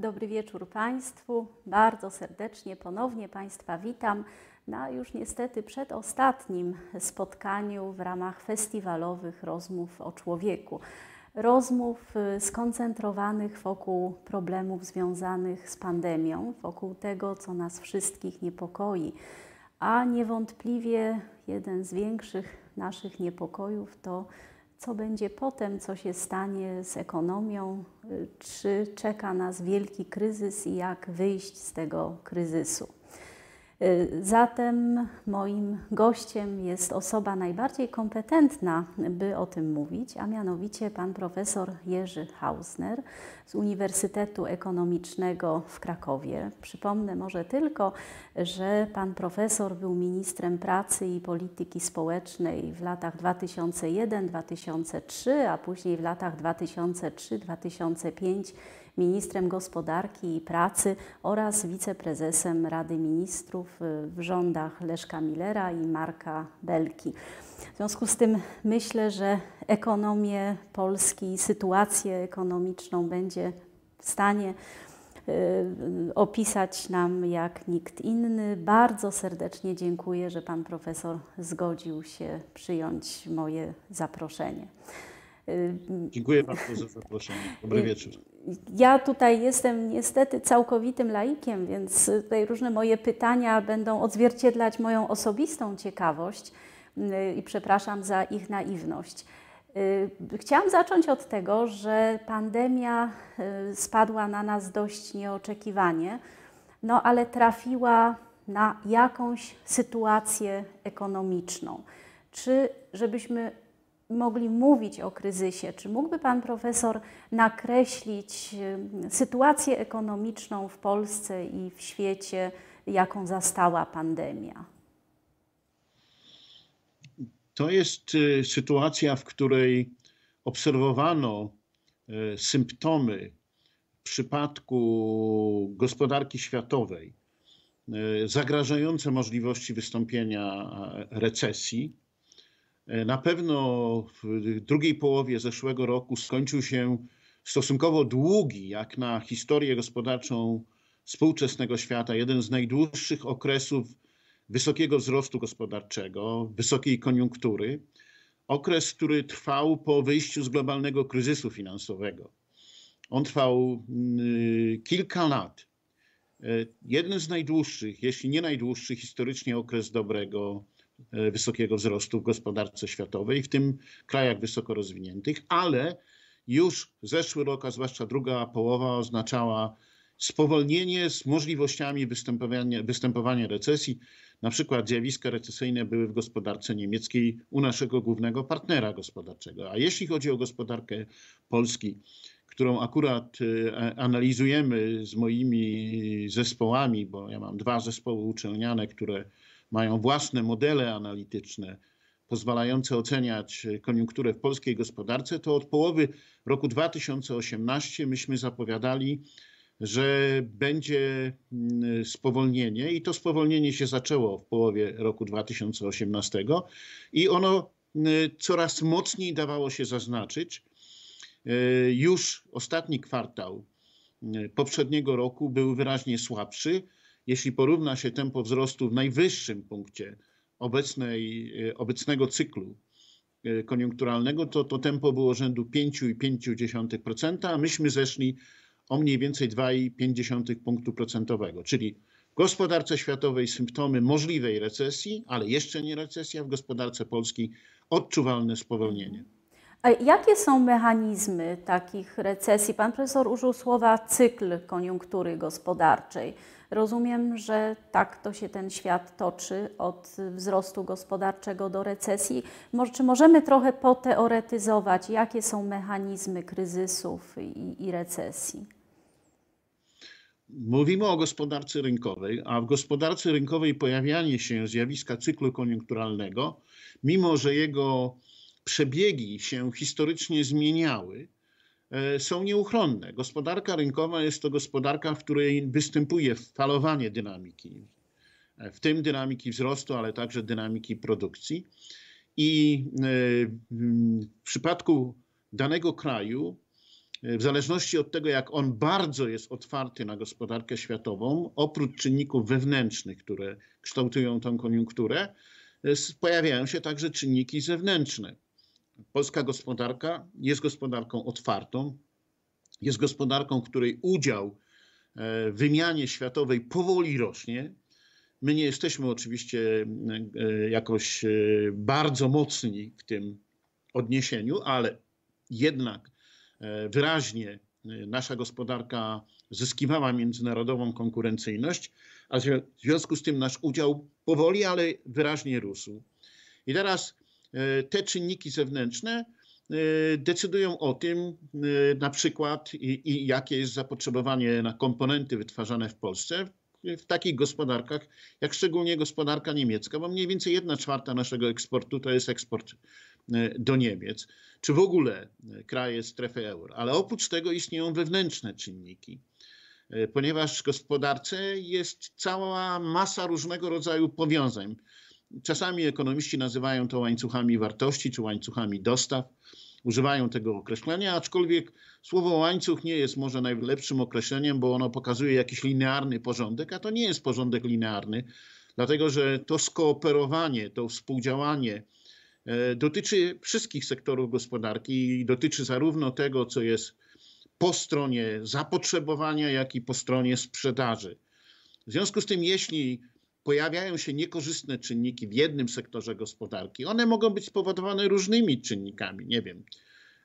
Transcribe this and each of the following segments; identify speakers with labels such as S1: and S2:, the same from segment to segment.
S1: Dobry wieczór Państwu. Bardzo serdecznie ponownie Państwa witam na już niestety przedostatnim spotkaniu w ramach festiwalowych rozmów o człowieku. Rozmów y, skoncentrowanych wokół problemów związanych z pandemią, wokół tego, co nas wszystkich niepokoi. A niewątpliwie jeden z większych naszych niepokojów to co będzie potem, co się stanie z ekonomią, y, czy czeka nas wielki kryzys i jak wyjść z tego kryzysu. Y, zatem moim gościem jest osoba najbardziej kompetentna, by o tym mówić, a mianowicie pan profesor Jerzy Hausner z Uniwersytetu Ekonomicznego w Krakowie. Przypomnę może tylko, że pan profesor był ministrem pracy i polityki społecznej w latach 2001-2003, a później w latach 2003-2005 ministrem gospodarki i pracy oraz wiceprezesem Rady Ministrów y, w rządach Leszka Millera i Marka Belki. W związku z tym myślę, że ekonomię Polski, sytuację ekonomiczną będzie w stanie y, opisać nam jak nikt inny. Bardzo serdecznie dziękuję, że pan profesor zgodził się przyjąć moje zaproszenie.
S2: Y, dziękuję bardzo za zaproszenie. Dobry wieczór.
S1: Ja tutaj jestem niestety całkowitym laikiem, więc tutaj różne moje pytania będą odzwierciedlać moją osobistą ciekawość y, i przepraszam za ich naiwność. Y, chciałam zacząć od tego, że pandemia y, spadła na nas dość nieoczekiwanie, no ale trafiła na jakąś sytuację ekonomiczną. Czy żebyśmy mogli mówić o kryzysie, czy mógłby Pan Profesor nakreślić y, sytuację ekonomiczną w Polsce i w świecie, jaką zastała pandemia?
S2: To jest y, sytuacja, w której obserwowano y, symptomy w przypadku gospodarki światowej zagrażające możliwości wystąpienia recesji E, na pewno w drugiej połowie zeszłego roku skończył się stosunkowo długi, jak na historię gospodarczą współczesnego świata, jeden z najdłuższych okresów wysokiego wzrostu gospodarczego, wysokiej koniunktury. Okres, który trwał po wyjściu z globalnego kryzysu finansowego. On trwał mm, kilka lat. E, jeden z najdłuższych, jeśli nie najdłuższy historycznie okres dobrego wysokiego wzrostu w gospodarce światowej, w tym krajach wysoko rozwiniętych, ale już zeszły rok, a zwłaszcza druga połowa, oznaczała spowolnienie z możliwościami występowania, występowania recesji. Na przykład zjawiska recesyjne były w gospodarce niemieckiej u naszego głównego partnera gospodarczego. A jeśli chodzi o gospodarkę Polski, którą akurat e, analizujemy z moimi zespołami, bo ja mam dwa zespoły uczelniane, które mają własne modele analityczne pozwalające oceniać koniunkturę w polskiej gospodarce, to od połowy roku 2018 myśmy zapowiadali, że będzie mm, spowolnienie i to spowolnienie się zaczęło w połowie roku 2018 i ono mm, coraz mocniej dawało się zaznaczyć. E, już ostatni kwartał mm, poprzedniego roku był wyraźnie słabszy jeśli porówna się tempo wzrostu w najwyższym punkcie obecnej, e, obecnego cyklu e, koniunkturalnego, to to tempo było rzędu 5,5%, a myśmy zeszli o mniej więcej 2,5 punktu procentowego, czyli w gospodarce światowej symptomy możliwej recesji, ale jeszcze nie recesja, w gospodarce polskiej odczuwalne spowolnienie.
S1: A jakie są mechanizmy takich recesji? Pan profesor użył słowa cykl koniunktury gospodarczej. Rozumiem, że tak to się ten świat toczy od wzrostu gospodarczego do recesji. Może, czy możemy trochę poteoretyzować, jakie są mechanizmy kryzysów i, i recesji?
S2: Mówimy o gospodarce rynkowej, a w gospodarce rynkowej pojawianie się zjawiska cyklu koniunkturalnego, mimo że jego przebiegi się historycznie zmieniały, są nieuchronne. Gospodarka rynkowa jest to gospodarka, w której występuje falowanie dynamiki, e, w tym dynamiki wzrostu, ale także dynamiki produkcji. I e, w przypadku danego kraju w zależności od tego, jak on bardzo jest otwarty na gospodarkę światową, oprócz czynników wewnętrznych, które kształtują tą koniunkturę, pojawiają się także czynniki zewnętrzne. Polska gospodarka jest gospodarką otwartą, jest gospodarką, której udział w wymianie światowej powoli rośnie. My nie jesteśmy oczywiście e, jakoś e, bardzo mocni w tym odniesieniu, ale jednak e, wyraźnie nasza gospodarka zyskiwała międzynarodową konkurencyjność, a w związku z tym nasz udział powoli, ale wyraźnie rósł. I teraz te czynniki zewnętrzne decydują o tym, na przykład, i, i jakie jest zapotrzebowanie na komponenty wytwarzane w Polsce w takich gospodarkach, jak szczególnie gospodarka niemiecka, bo mniej więcej jedna czwarta naszego eksportu to jest eksport e, do Niemiec, czy w ogóle e, kraje strefy euro. Ale oprócz tego istnieją wewnętrzne czynniki, e, ponieważ w gospodarce jest cała masa różnego rodzaju powiązań. Czasami ekonomiści nazywają to łańcuchami wartości czy łańcuchami dostaw używają tego określenia, aczkolwiek słowo łańcuch nie jest może najlepszym określeniem, bo ono pokazuje jakiś linearny porządek, a to nie jest porządek linearny, dlatego że to skooperowanie, to współdziałanie e, dotyczy wszystkich sektorów gospodarki i dotyczy zarówno tego, co jest po stronie zapotrzebowania, jak i po stronie sprzedaży. W związku z tym, jeśli pojawiają się niekorzystne czynniki w jednym sektorze gospodarki. One mogą być spowodowane różnymi czynnikami, nie wiem,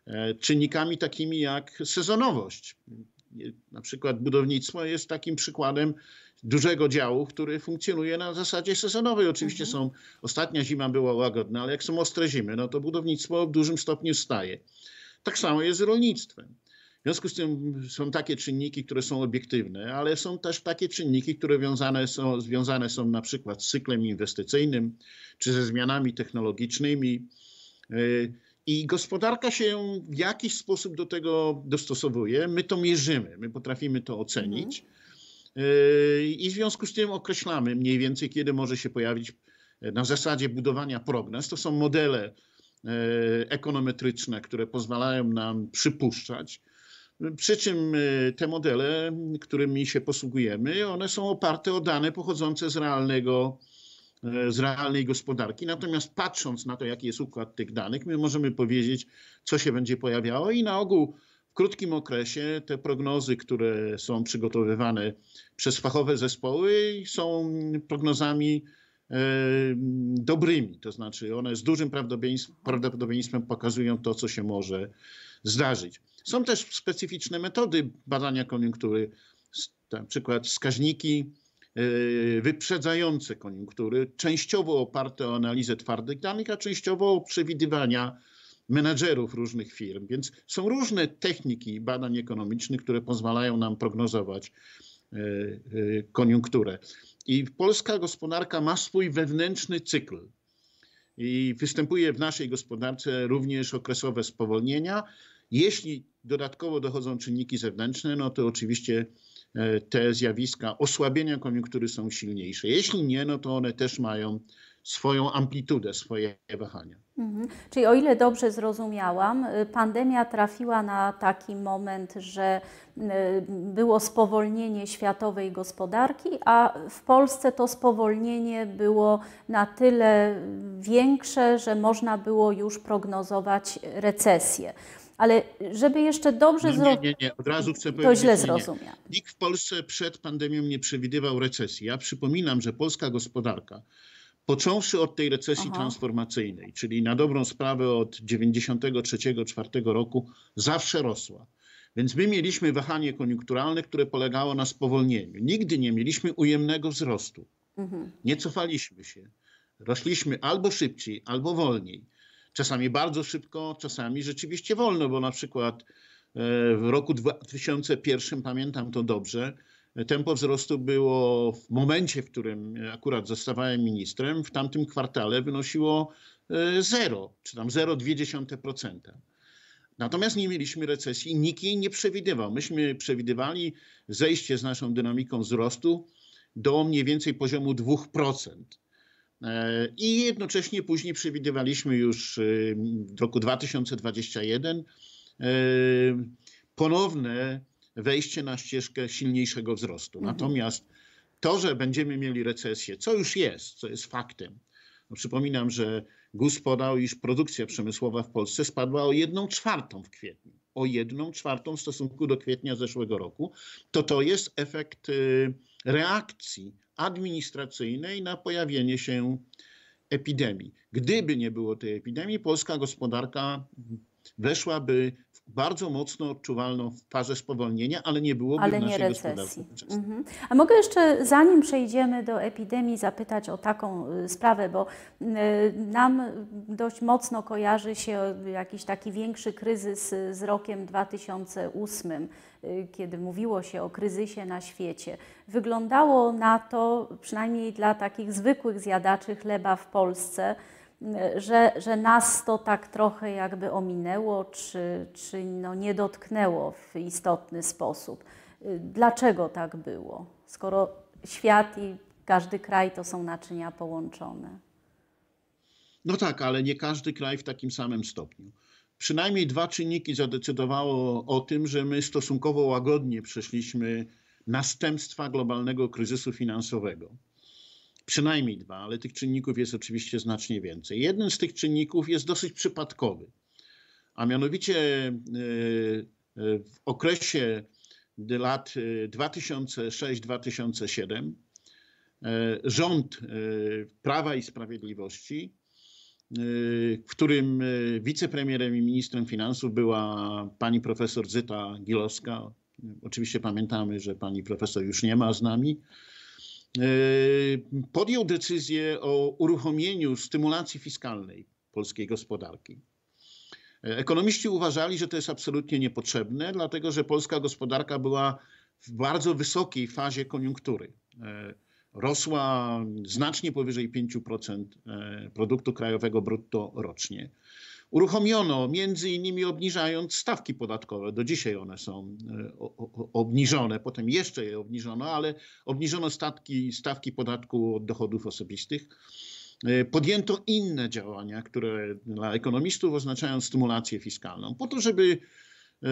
S2: e, czynnikami takimi jak sezonowość. Na przykład budownictwo jest takim przykładem dużego działu, który funkcjonuje na zasadzie sezonowej. Oczywiście mhm. są, ostatnia zima była łagodna, ale jak są ostre zimy, no to budownictwo w dużym stopniu staje. Tak samo jest z rolnictwem. W związku z tym są takie czynniki, które są obiektywne, ale są też takie czynniki, które związane są, związane są na przykład z cyklem inwestycyjnym czy ze zmianami technologicznymi. Y, I gospodarka się w jakiś sposób do tego dostosowuje. My to mierzymy, my potrafimy to ocenić. Mhm. I w związku z tym określamy mniej więcej, kiedy może się pojawić na zasadzie budowania prognoz. To są modele ekonometryczne, które pozwalają nam przypuszczać, przy czym y, te modele, którymi się posługujemy, one są oparte o dane pochodzące z realnego, y, z realnej gospodarki. Natomiast patrząc na to, jaki jest układ tych danych, my możemy powiedzieć, co się będzie pojawiało i na ogół w krótkim okresie te prognozy, które są przygotowywane przez fachowe zespoły, są prognozami y, dobrymi. To znaczy one z dużym prawdopodobieństwem pokazują to, co się może zdarzyć. Są też specyficzne metody badania koniunktury, na przykład wskaźniki e, wyprzedzające koniunktury, częściowo oparte o analizę twardych danych, a częściowo o przewidywania menedżerów różnych firm. Więc są różne techniki badań ekonomicznych, które pozwalają nam prognozować e, e, koniunkturę. I polska gospodarka ma swój wewnętrzny cykl. I występuje w naszej gospodarce również okresowe spowolnienia, jeśli dodatkowo dochodzą czynniki zewnętrzne, no to oczywiście e, te zjawiska osłabienia koniunktury są silniejsze. Jeśli nie, no to one też mają swoją amplitudę, swoje wahania.
S1: Mhm. Czyli o ile dobrze zrozumiałam, y, pandemia trafiła na taki moment, że y, było spowolnienie światowej gospodarki, a w Polsce to spowolnienie było na tyle większe, że można było już prognozować recesję. Ale żeby jeszcze dobrze
S2: zrozumieć. Nie, nie, nie, od razu chcę
S1: powiedzieć. To źle zrozumiałam.
S2: Nikt w Polsce przed pandemią nie przewidywał recesji. Ja przypominam, że polska gospodarka, począwszy od tej recesji Aha. transformacyjnej, czyli na dobrą sprawę od 93-4 roku, zawsze rosła. Więc my mieliśmy wahanie koniunkturalne, które polegało na spowolnieniu. Nigdy nie mieliśmy ujemnego wzrostu. Mhm. Nie cofaliśmy się. Rośliśmy albo szybciej, albo wolniej. Czasami bardzo szybko, czasami rzeczywiście wolno, bo na przykład e, w roku 2001, pamiętam to dobrze, tempo wzrostu było w momencie, w którym akurat zostawałem ministrem, w tamtym kwartale wynosiło 0, e, czy tam 0,2%. Natomiast nie mieliśmy recesji, nikt jej nie przewidywał. Myśmy przewidywali zejście z naszą dynamiką wzrostu do mniej więcej poziomu 2%. E, I jednocześnie później przewidywaliśmy już w roku 2021 ponowne wejście na ścieżkę silniejszego wzrostu. Mhm. Natomiast to, że będziemy mieli recesję, co już jest, co jest faktem. No przypominam, że GUS podał, iż produkcja przemysłowa w Polsce spadła o jedną czwartą w kwietniu. O jedną czwartą w stosunku do kwietnia zeszłego roku. To to jest efekt reakcji administracyjnej na pojawienie się epidemii. Gdyby nie było tej epidemii, polska gospodarka weszłaby bardzo mocno odczuwalną fazę spowolnienia, ale nie byłoby
S1: ale
S2: nie
S1: recesji. Mhm. A mogę jeszcze, zanim przejdziemy do epidemii, zapytać o taką y, sprawę, bo y, nam dość mocno kojarzy się jakiś taki większy kryzys z rokiem 2008, y, kiedy mówiło się o kryzysie na świecie. Wyglądało na to, przynajmniej dla takich zwykłych zjadaczy chleba w Polsce, że, że nas to tak trochę jakby ominęło, czy, czy no nie dotknęło w istotny sposób. Dlaczego tak było, skoro świat i każdy kraj to są naczynia połączone?
S2: No tak, ale nie każdy kraj w takim samym stopniu. Przynajmniej dwa czynniki zadecydowało o tym, że my stosunkowo łagodnie przeszliśmy następstwa globalnego kryzysu finansowego. Przynajmniej dwa, ale tych czynników jest oczywiście znacznie więcej. Jeden z tych czynników jest dosyć przypadkowy, a mianowicie e, e, w okresie lat 2006-2007 e, rząd Prawa i Sprawiedliwości, w którym wicepremierem i ministrem finansów była pani profesor Zyta Gilowska. Oczywiście pamiętamy, że pani profesor już nie ma z nami Yy, podjął decyzję o uruchomieniu stymulacji fiskalnej polskiej gospodarki. Ekonomiści uważali, że to jest absolutnie niepotrzebne, dlatego że polska gospodarka była w bardzo wysokiej fazie koniunktury. Rosła znacznie powyżej 5% yy, produktu krajowego brutto rocznie uruchomiono, między innymi obniżając stawki podatkowe. Do dzisiaj one są e, obniżone, potem jeszcze je obniżono, ale obniżono stawki, stawki podatku od dochodów osobistych. E, podjęto inne działania, które dla ekonomistów oznaczają stymulację fiskalną, po to, żeby e,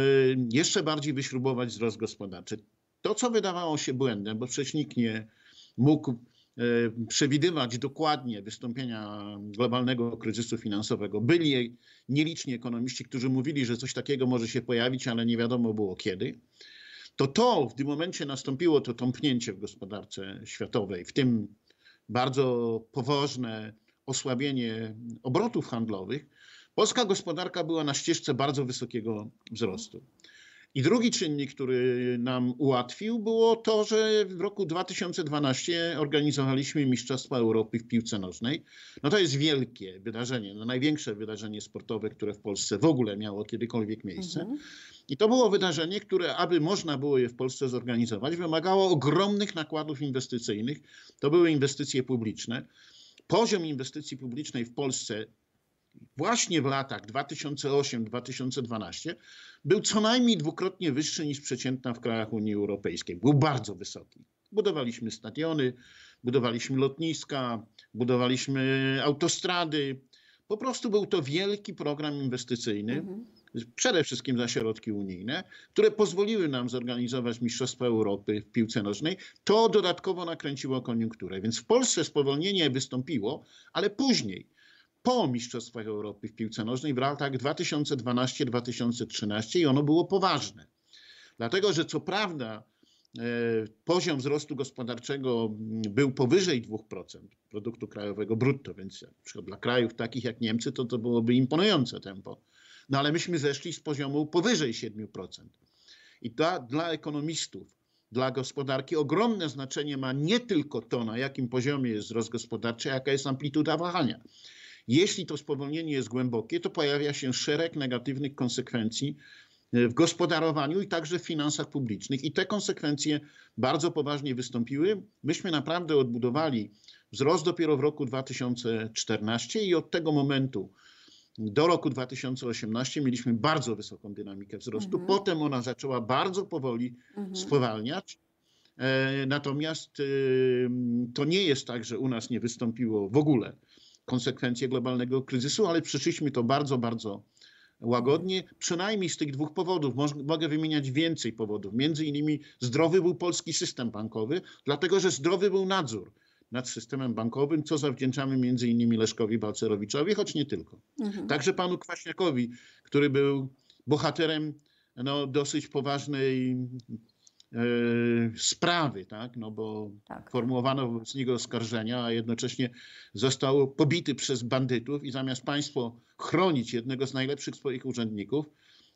S2: jeszcze bardziej wyśrubować wzrost gospodarczy. To, co wydawało się błędem, bo przecież nikt nie mógł E, przewidywać dokładnie wystąpienia globalnego kryzysu finansowego. Byli nieliczni ekonomiści, którzy mówili, że coś takiego może się pojawić, ale nie wiadomo było kiedy. To to w tym momencie nastąpiło to tąpnięcie w gospodarce światowej, w tym bardzo poważne osłabienie obrotów handlowych. Polska gospodarka była na ścieżce bardzo wysokiego wzrostu. I drugi czynnik, który nam ułatwił, było to, że w roku 2012 organizowaliśmy Mistrzostwa Europy w piłce nożnej. No to jest wielkie wydarzenie, no największe wydarzenie sportowe, które w Polsce w ogóle miało kiedykolwiek miejsce. Mhm. I to było wydarzenie, które, aby można było je w Polsce zorganizować, wymagało ogromnych nakładów inwestycyjnych. To były inwestycje publiczne. Poziom inwestycji publicznej w Polsce właśnie w latach 2008-2012 był co najmniej dwukrotnie wyższy niż przeciętna w krajach Unii Europejskiej. Był bardzo wysoki. Budowaliśmy stadiony, budowaliśmy lotniska, budowaliśmy autostrady. Po prostu był to wielki program inwestycyjny, mhm. przede wszystkim za środki unijne, które pozwoliły nam zorganizować Mistrzostwa Europy w piłce nożnej. To dodatkowo nakręciło koniunkturę. Więc w Polsce spowolnienie wystąpiło, ale później po Mistrzostwach Europy w piłce nożnej w latach 2012-2013 i ono było poważne. Dlatego, że co prawda e, poziom wzrostu gospodarczego był powyżej 2% produktu krajowego brutto, więc na przykład dla krajów takich jak Niemcy to to byłoby imponujące tempo. No ale myśmy zeszli z poziomu powyżej 7%. I to dla ekonomistów, dla gospodarki ogromne znaczenie ma nie tylko to, na jakim poziomie jest wzrost gospodarczy, jaka jest amplituda wahania. Jeśli to spowolnienie jest głębokie, to pojawia się szereg negatywnych konsekwencji e, w gospodarowaniu i także w finansach publicznych. I te konsekwencje bardzo poważnie wystąpiły. Myśmy naprawdę odbudowali wzrost dopiero w roku 2014 i od tego momentu do roku 2018 mieliśmy bardzo wysoką dynamikę wzrostu. Mhm. Potem ona zaczęła bardzo powoli mhm. spowalniać. E, natomiast e, to nie jest tak, że u nas nie wystąpiło w ogóle konsekwencje globalnego kryzysu, ale przeszliśmy to bardzo, bardzo łagodnie, przynajmniej z tych dwóch powodów. Mogę wymieniać więcej powodów. Między innymi zdrowy był polski system bankowy, dlatego że zdrowy był nadzór nad systemem bankowym, co zawdzięczamy między innymi Leszkowi Balcerowiczowi, choć nie tylko. Mhm. Także panu Kwaśniakowi, który był bohaterem no, dosyć poważnej sprawy, tak? no bo tak. formułowano wobec niego oskarżenia, a jednocześnie został pobity przez bandytów i zamiast państwo chronić jednego z najlepszych swoich urzędników,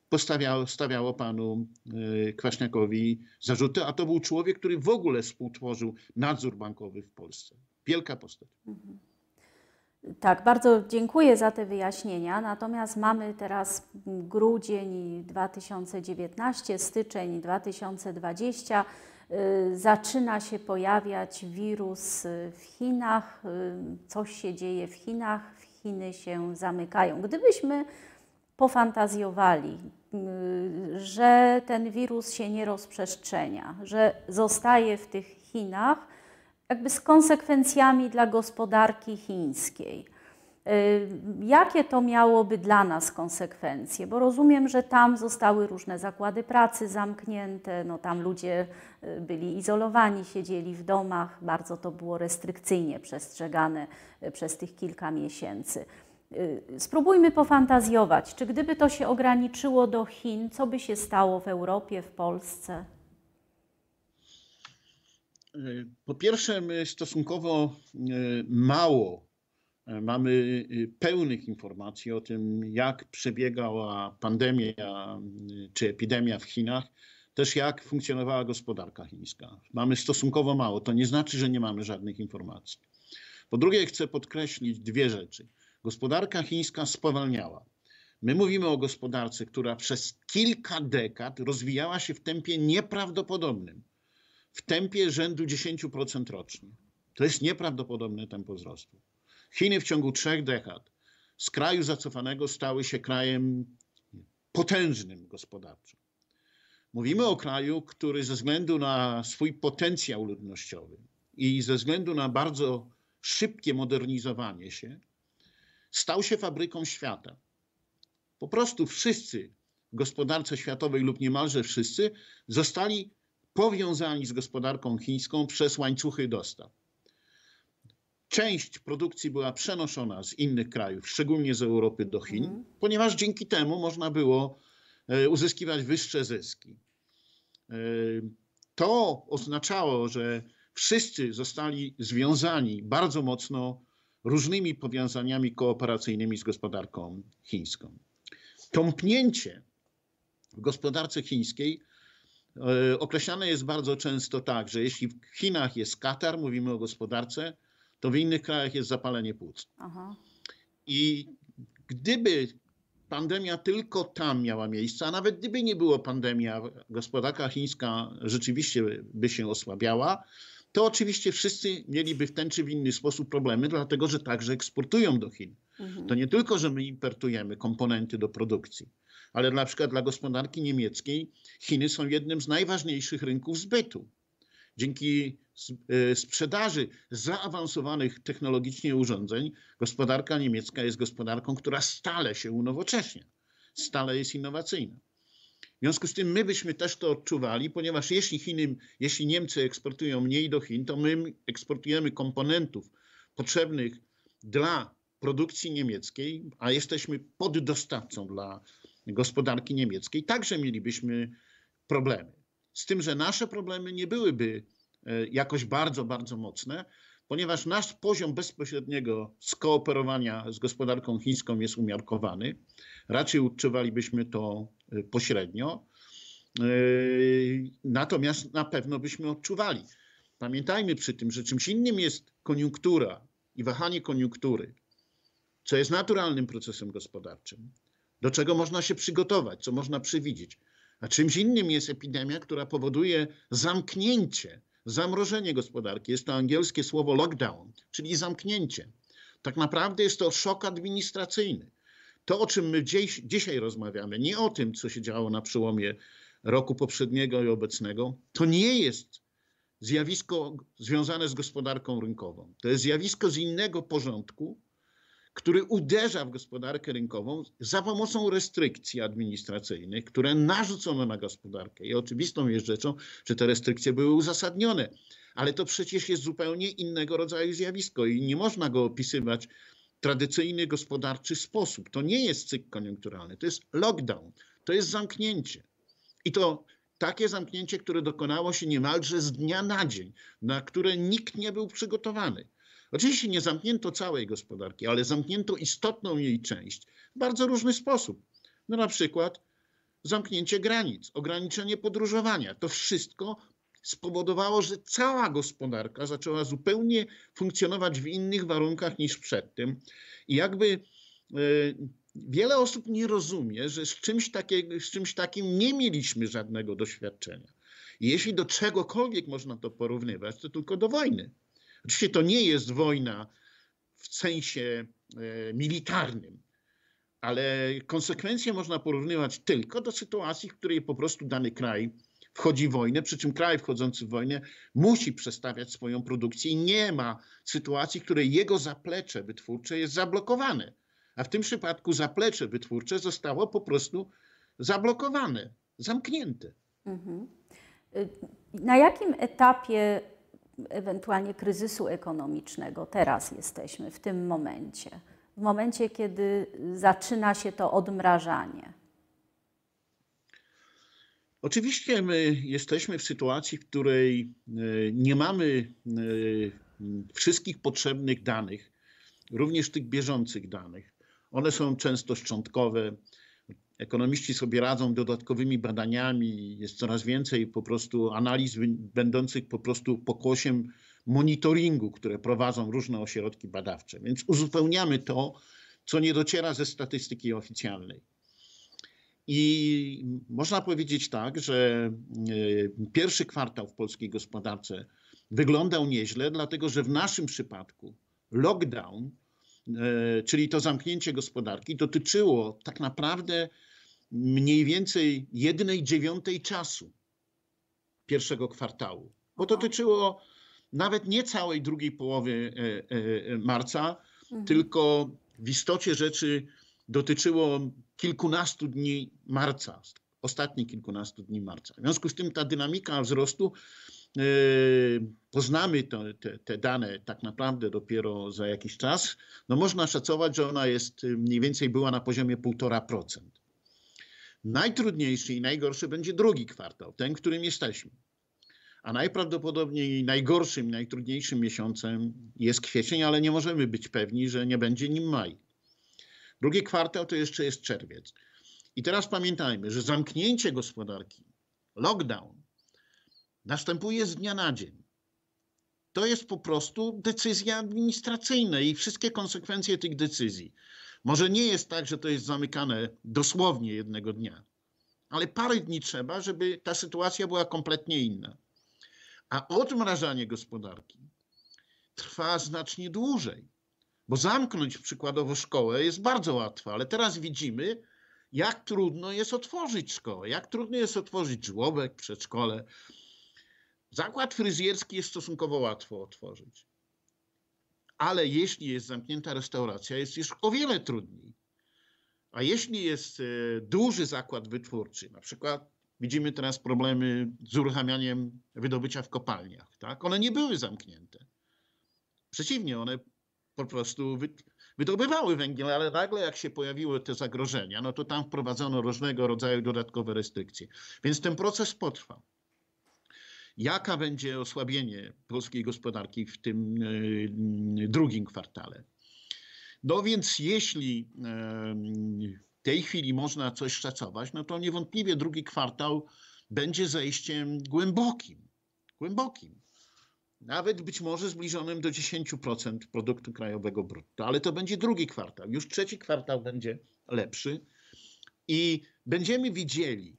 S2: postawiało, stawiało panu e, Kwaśniakowi zarzuty, a to był człowiek, który w ogóle współtworzył nadzór bankowy w Polsce. Wielka postać. Mhm.
S1: Tak, bardzo dziękuję za te wyjaśnienia. Natomiast mamy teraz grudzień 2019, styczeń 2020. Y, zaczyna się pojawiać wirus w Chinach, y, coś się dzieje w Chinach, Chiny się zamykają. Gdybyśmy pofantazjowali, y, że ten wirus się nie rozprzestrzenia, że zostaje w tych Chinach, jakby z konsekwencjami dla gospodarki chińskiej. Y, jakie to miałoby dla nas konsekwencje? Bo rozumiem, że tam zostały różne zakłady pracy zamknięte, no tam ludzie y, byli izolowani, siedzieli w domach, bardzo to było restrykcyjnie przestrzegane y, przez tych kilka miesięcy. Spróbujmy pofantazjować, czy gdyby to się ograniczyło do Chin, co by się stało w Europie, w Polsce?
S2: Po pierwsze, my stosunkowo mało E, mamy y, pełnych informacji o tym, jak przebiegała pandemia y, czy epidemia w Chinach, też jak funkcjonowała gospodarka chińska. Mamy stosunkowo mało. To nie znaczy, że nie mamy żadnych informacji. Po drugie, chcę podkreślić dwie rzeczy. Gospodarka chińska spowalniała. My mówimy o gospodarce, która przez kilka dekad rozwijała się w tempie nieprawdopodobnym, w tempie rzędu 10% rocznie. To jest nieprawdopodobne tempo wzrostu. Chiny w ciągu trzech dekad z kraju zacofanego stały się krajem potężnym gospodarczo. Mówimy o kraju, który ze względu na swój potencjał ludnościowy i ze względu na bardzo szybkie modernizowanie się, stał się fabryką świata. Po prostu wszyscy w gospodarce światowej lub niemalże wszyscy zostali powiązani z gospodarką chińską przez łańcuchy dostaw część produkcji była przenoszona z innych krajów, szczególnie z Europy do Chin, mhm. ponieważ dzięki temu można było e, uzyskiwać wyższe zyski. E, to oznaczało, że wszyscy zostali związani bardzo mocno różnymi powiązaniami kooperacyjnymi z gospodarką chińską. Tąpnięcie w gospodarce chińskiej określane jest bardzo często tak, że jeśli w Chinach jest Katar, mówimy o gospodarce, to w innych krajach jest zapalenie płuc. Aha. I gdyby pandemia tylko tam miała miejsce, a nawet gdyby nie było pandemia, gospodarka chińska rzeczywiście by się osłabiała, to oczywiście wszyscy mieliby w ten czy w inny sposób problemy, dlatego że także eksportują do Chin. Mhm. To nie tylko, że my importujemy komponenty do produkcji, ale na przykład dla gospodarki niemieckiej Chiny są jednym z najważniejszych rynków zbytu. Dzięki E, sprzedaży zaawansowanych technologicznie urządzeń, gospodarka niemiecka jest gospodarką, która stale się unowocześnia, stale jest innowacyjna. W związku z tym my byśmy też to odczuwali, ponieważ jeśli, Chiny, jeśli Niemcy eksportują mniej do Chin, to my eksportujemy komponentów potrzebnych dla produkcji niemieckiej, a jesteśmy poddostawcą dla gospodarki niemieckiej, także mielibyśmy problemy. Z tym, że nasze problemy nie byłyby E, jakoś bardzo, bardzo mocne, ponieważ nasz poziom bezpośredniego skooperowania z gospodarką chińską jest umiarkowany. Raczej odczuwalibyśmy to e, pośrednio. E, natomiast na pewno byśmy odczuwali. Pamiętajmy przy tym, że czymś innym jest koniunktura i wahanie koniunktury, co jest naturalnym procesem gospodarczym, do czego można się przygotować, co można przewidzieć. A czymś innym jest epidemia, która powoduje zamknięcie zamrożenie gospodarki. Jest to angielskie słowo lockdown, czyli zamknięcie. Tak naprawdę jest to szok administracyjny. To, o czym my dziś, dzisiaj rozmawiamy, nie o tym, co się działo na przełomie roku poprzedniego i obecnego, to nie jest zjawisko związane z gospodarką rynkową. To jest zjawisko z innego porządku, który uderza w gospodarkę rynkową za pomocą restrykcji administracyjnych, które narzucono na gospodarkę. I oczywistą jest rzeczą, że te restrykcje były uzasadnione, ale to przecież jest zupełnie innego rodzaju zjawisko i nie można go opisywać w tradycyjny gospodarczy sposób. To nie jest cykl koniunkturalny, to jest lockdown, to jest zamknięcie. I to takie zamknięcie, które dokonało się niemalże z dnia na dzień, na które nikt nie był przygotowany. Oczywiście nie zamknięto całej gospodarki, ale zamknięto istotną jej część w bardzo różny sposób. No na przykład zamknięcie granic, ograniczenie podróżowania. To wszystko spowodowało, że cała gospodarka zaczęła zupełnie funkcjonować w innych warunkach niż przedtem. I jakby e, wiele osób nie rozumie, że z czymś, z czymś takim nie mieliśmy żadnego doświadczenia. I jeśli do czegokolwiek można to porównywać, to tylko do wojny. Oczywiście to nie jest wojna w sensie e, militarnym, ale konsekwencje można porównywać tylko do sytuacji, w której po prostu dany kraj wchodzi w wojnę, przy czym kraj wchodzący w wojnę musi przestawiać swoją produkcję i nie ma sytuacji, w której jego zaplecze wytwórcze jest zablokowane. A w tym przypadku zaplecze wytwórcze zostało po prostu zablokowane, zamknięte. Mhm.
S1: Y, na jakim etapie ewentualnie kryzysu ekonomicznego teraz jesteśmy w tym momencie? W momencie, kiedy zaczyna się to odmrażanie.
S2: Oczywiście my jesteśmy w sytuacji, w której e, nie mamy e, wszystkich potrzebnych danych, również tych bieżących danych. One są często szczątkowe. Ekonomiści sobie radzą dodatkowymi badaniami, jest coraz więcej po prostu analiz będących po prostu pokłosiem monitoringu, które prowadzą różne ośrodki badawcze. Więc uzupełniamy to, co nie dociera ze statystyki oficjalnej. I można powiedzieć tak, że e, pierwszy kwartał w polskiej gospodarce wyglądał nieźle, dlatego że w naszym przypadku lockdown, e, czyli to zamknięcie gospodarki, dotyczyło tak naprawdę mniej więcej jednej dziewiątej czasu pierwszego kwartału, bo dotyczyło nawet nie całej drugiej połowy e, marca, mhm. tylko w istocie rzeczy dotyczyło kilkunastu dni marca, ostatnich kilkunastu dni marca. W związku z tym ta dynamika wzrostu, yy, poznamy to, te, te, dane tak naprawdę dopiero za jakiś czas, no można szacować, że ona jest mniej więcej była na poziomie 1,5%. Najtrudniejszy i najgorszy będzie drugi kwartał, ten, w którym jesteśmy. A najprawdopodobniej najgorszym, najtrudniejszym miesiącem jest kwiecień, ale nie możemy być pewni, że nie będzie nim maj. Drugi kwartał to jeszcze jest czerwiec. I teraz pamiętajmy, że zamknięcie gospodarki, lockdown, następuje z dnia na dzień. To jest po prostu decyzja administracyjna i wszystkie konsekwencje tych decyzji. Może nie jest tak, że to jest zamykane dosłownie jednego dnia, ale parę dni trzeba, żeby ta sytuacja była kompletnie inna. A odmrażanie gospodarki trwa znacznie dłużej. Bo zamknąć przykładowo szkołę jest bardzo łatwo, ale teraz widzimy, jak trudno jest otworzyć szkołę, jak trudno jest otworzyć żłobek, przedszkole. Zakład fryzjerski jest stosunkowo łatwo otworzyć. Ale jeśli jest zamknięta restauracja, jest już o wiele trudniej. A jeśli jest e, duży zakład wytwórczy, na przykład widzimy teraz problemy z uruchamianiem wydobycia w kopalniach, tak? one nie były zamknięte. Przeciwnie, one po prostu wydobywały węgiel, ale nagle jak się pojawiły te zagrożenia, no to tam wprowadzono różnego rodzaju dodatkowe restrykcje. Więc ten proces potrwa. Jaka będzie osłabienie polskiej gospodarki w tym e, drugim kwartale? No więc jeśli e, w tej chwili można coś szacować, no to niewątpliwie drugi kwartał będzie zejściem głębokim. Głębokim nawet być może zbliżonym do 10% produktu krajowego brutto, ale to będzie drugi kwartał. Już trzeci kwartał będzie lepszy i będziemy widzieli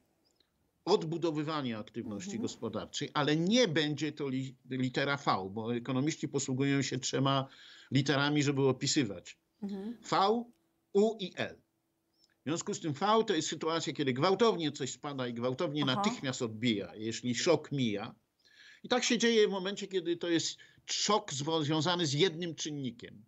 S2: odbudowywanie aktywności mhm. gospodarczej, ale nie będzie to li, litera V, bo ekonomiści posługują się trzema literami, żeby opisywać. Mhm. V, U i L. W związku z tym V to jest sytuacja, kiedy gwałtownie coś spada i gwałtownie Aha. natychmiast odbija. Jeśli szok mija, i tak się dzieje w momencie, kiedy to jest szok związany z jednym czynnikiem.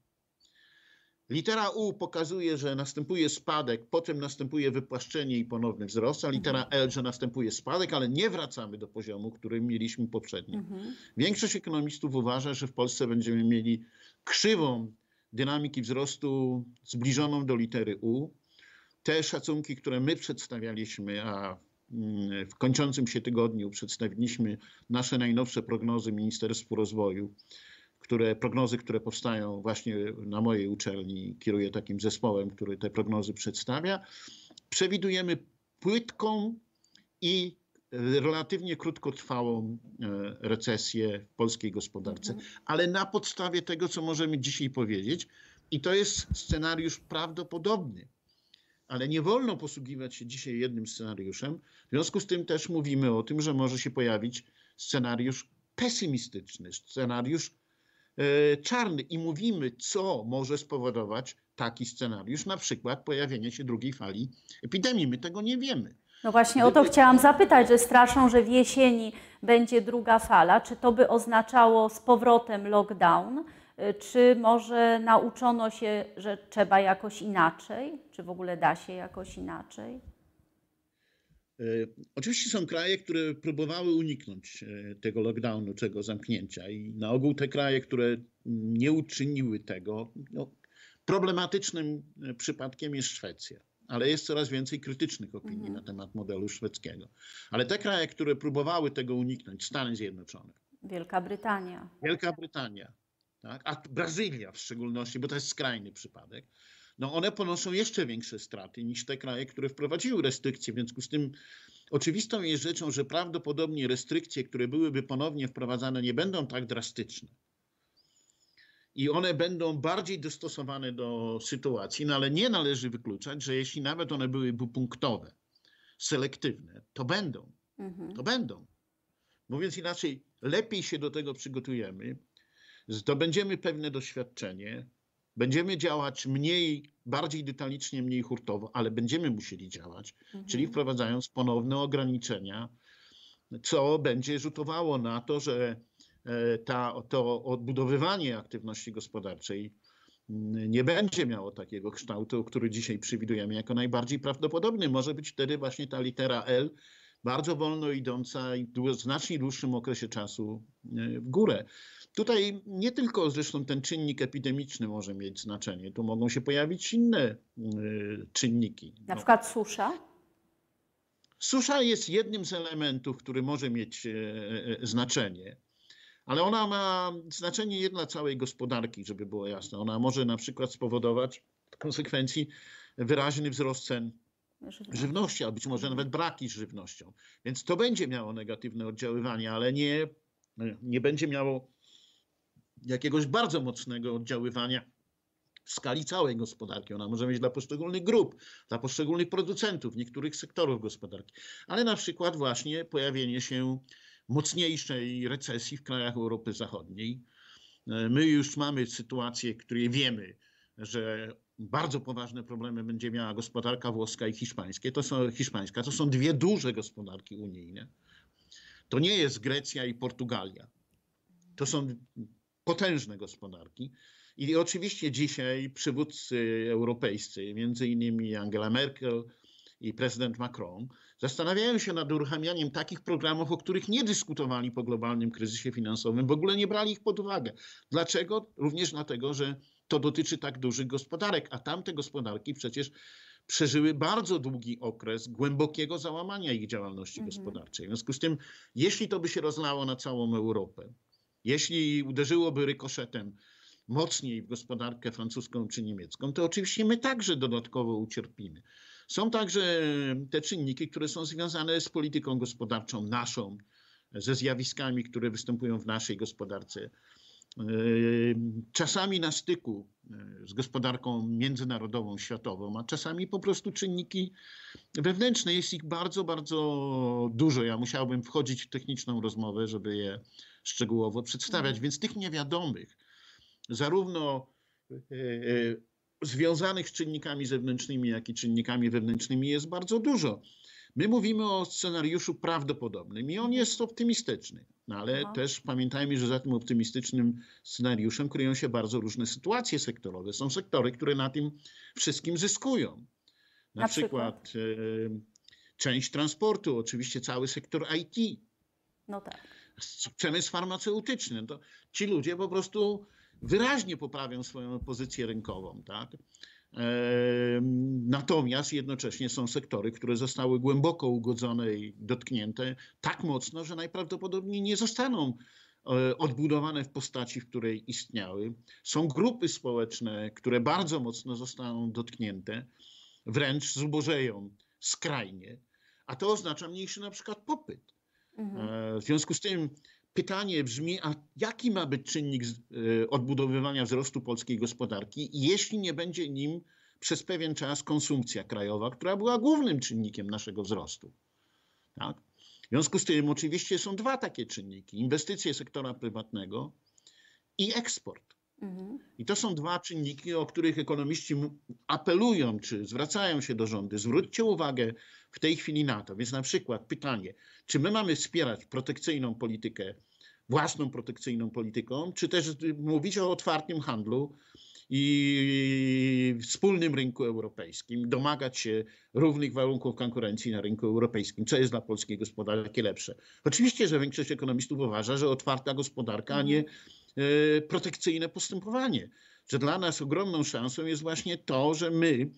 S2: Litera U pokazuje, że następuje spadek, potem następuje wypłaszczenie i ponowny wzrost, a litera L, że następuje spadek, ale nie wracamy do poziomu, który mieliśmy poprzednio.
S1: Mhm.
S2: Większość ekonomistów uważa, że w Polsce będziemy mieli krzywą dynamiki wzrostu zbliżoną do litery U. Te szacunki, które my przedstawialiśmy, a mm, w kończącym się tygodniu przedstawiliśmy nasze najnowsze prognozy Ministerstwu Rozwoju, które prognozy, które powstają właśnie na mojej uczelni, kieruję takim zespołem, który te prognozy przedstawia. Przewidujemy płytką i relatywnie krótkotrwałą e, recesję w polskiej gospodarce, ale na podstawie tego, co możemy dzisiaj powiedzieć, i to jest scenariusz prawdopodobny. Ale nie wolno posługiwać się dzisiaj jednym scenariuszem. W związku z tym też mówimy o tym, że może się pojawić scenariusz pesymistyczny, scenariusz czarny i mówimy, co może spowodować taki scenariusz, na przykład pojawienie się drugiej fali epidemii. My tego nie wiemy.
S1: No właśnie o to chciałam zapytać, że straszą, że w jesieni będzie druga fala. Czy to by oznaczało z powrotem lockdown? Y, Czy może nauczono się, że trzeba jakoś inaczej? Czy w ogóle da się jakoś inaczej?
S2: E, Oczywiście są kraje, które próbowały uniknąć e, tego lockdownu, tego zamknięcia, i na ogół te kraje, które nie uczyniły tego, no, problematycznym e, przypadkiem jest Szwecja. Ale jest coraz więcej krytycznych opinii na temat modelu szwedzkiego. Ale te kraje, które próbowały tego uniknąć, Stany Zjednoczone,
S1: Wielka Brytania.
S2: Wielka Brytania, tak? a Brazylia w szczególności, bo to jest skrajny przypadek, no one ponoszą jeszcze większe straty niż te kraje, które wprowadziły restrykcje. W związku z tym oczywistą jest rzeczą, że prawdopodobnie restrykcje, które byłyby ponownie wprowadzane, nie będą tak drastyczne. I one będą bardziej dostosowane do sytuacji, no ale nie należy wykluczać, że jeśli nawet one byłyby punktowe, selektywne, to będą.
S1: Mhm.
S2: To będą. Mówiąc inaczej, lepiej się do tego przygotujemy, zdobędziemy pewne doświadczenie, będziemy działać mniej, bardziej detalicznie, mniej hurtowo, ale będziemy musieli działać, czyli wprowadzając ponowne ograniczenia, co będzie rzutowało na to, że e, ta, to odbudowywanie aktywności gospodarczej mm, nie będzie miało takiego kształtu, który dzisiaj przewidujemy jako najbardziej prawdopodobny. Może być wtedy właśnie ta litera L, bardzo wolno idąca i w znacznie dłuższym okresie czasu e, w górę. Tutaj nie tylko zresztą ten czynnik epidemiczny może mieć znaczenie, tu mogą się pojawić inne e, czynniki.
S1: Na
S2: No,
S1: przykład susza?
S2: Susza jest jednym z elementów, który może mieć e, znaczenie, ale ona ma znaczenie nie dla całej gospodarki, żeby było jasne. Ona może na przykład spowodować w konsekwencji wyraźny wzrost cen Żywności, a być może nawet braki z żywnością. Więc to będzie miało negatywne oddziaływanie, ale nie, nie będzie miało jakiegoś bardzo mocnego oddziaływania w skali całej gospodarki. Ona może mieć dla poszczególnych grup, dla poszczególnych producentów, niektórych sektorów gospodarki, ale na przykład właśnie pojawienie się mocniejszej recesji w krajach Europy Zachodniej. E, My już mamy sytuację, której wiemy, że bardzo poważne problemy będzie miała gospodarka włoska i hiszpańskie. To są, hiszpańska. To są dwie duże gospodarki unijne. To nie jest Grecja i Portugalia. To są potężne gospodarki. I oczywiście dzisiaj przywódcy europejscy, między innymi Angela Merkel i prezydent Macron, zastanawiają się nad uruchamianiem takich programów, o których nie dyskutowali po globalnym kryzysie finansowym, w ogóle nie brali ich pod uwagę. Dlaczego? Również dlatego, że to dotyczy tak dużych gospodarek, a tamte gospodarki przecież przeżyły bardzo długi okres głębokiego załamania ich działalności gospodarczej. W związku z tym, jeśli to by się rozlało na całą Europę, jeśli uderzyłoby rykoszetem mocniej w gospodarkę francuską czy niemiecką, to oczywiście my także dodatkowo ucierpimy. Są także te czynniki, które są związane z polityką gospodarczą naszą, ze zjawiskami, które występują w naszej gospodarce. Yy, Czasami na styku yy, z gospodarką międzynarodową, światową, a czasami po prostu czynniki wewnętrzne. Jest ich bardzo, bardzo dużo. Ja musiałbym wchodzić w techniczną rozmowę, żeby je szczegółowo przedstawiać. Więc tych niewiadomych, zarówno yy, związanych z czynnikami zewnętrznymi, jak i czynnikami wewnętrznymi jest bardzo dużo. My mówimy o scenariuszu prawdopodobnym i on jest optymistyczny, no ale
S1: Aha.
S2: też pamiętajmy, że za tym optymistycznym scenariuszem kryją się bardzo różne sytuacje sektorowe. Są sektory, które na tym wszystkim zyskują. Na,
S1: Na
S2: przykład, e, część transportu, oczywiście cały sektor IT,
S1: No tak.
S2: przemysł farmaceutyczny. To ci ludzie po prostu wyraźnie poprawią swoją pozycję rynkową. Tak? Natomiast jednocześnie są sektory, które zostały głęboko ugodzone i dotknięte tak mocno, że najprawdopodobniej nie zostaną e, odbudowane w postaci, w której istniały. Są grupy społeczne, które bardzo mocno zostaną dotknięte, wręcz zubożeją skrajnie, a to oznacza mniejszy na przykład popyt.
S1: Mhm.
S2: E, W związku z tym pytanie brzmi, a jaki ma być czynnik e, odbudowywania wzrostu polskiej gospodarki, jeśli nie będzie nim przez pewien czas konsumpcja krajowa, która była głównym czynnikiem naszego wzrostu? Tak? W związku z tym oczywiście są dwa takie czynniki: inwestycje sektora prywatnego i eksport.
S1: Mhm.
S2: I to są dwa czynniki, o których ekonomiści apelują, czy zwracają się do rządu. Zwróćcie uwagę w tej chwili na to. Więc na przykład pytanie, czy my mamy wspierać protekcyjną politykę, własną protekcyjną polityką, czy też mówić o otwartym handlu i wspólnym rynku europejskim, domagać się równych warunków konkurencji na rynku europejskim, co jest dla polskiej gospodarki lepsze. Oczywiście, że większość ekonomistów uważa, że otwarta gospodarka, a nie e, protekcyjne postępowanie. Że dla nas ogromną szansą jest właśnie to, że my,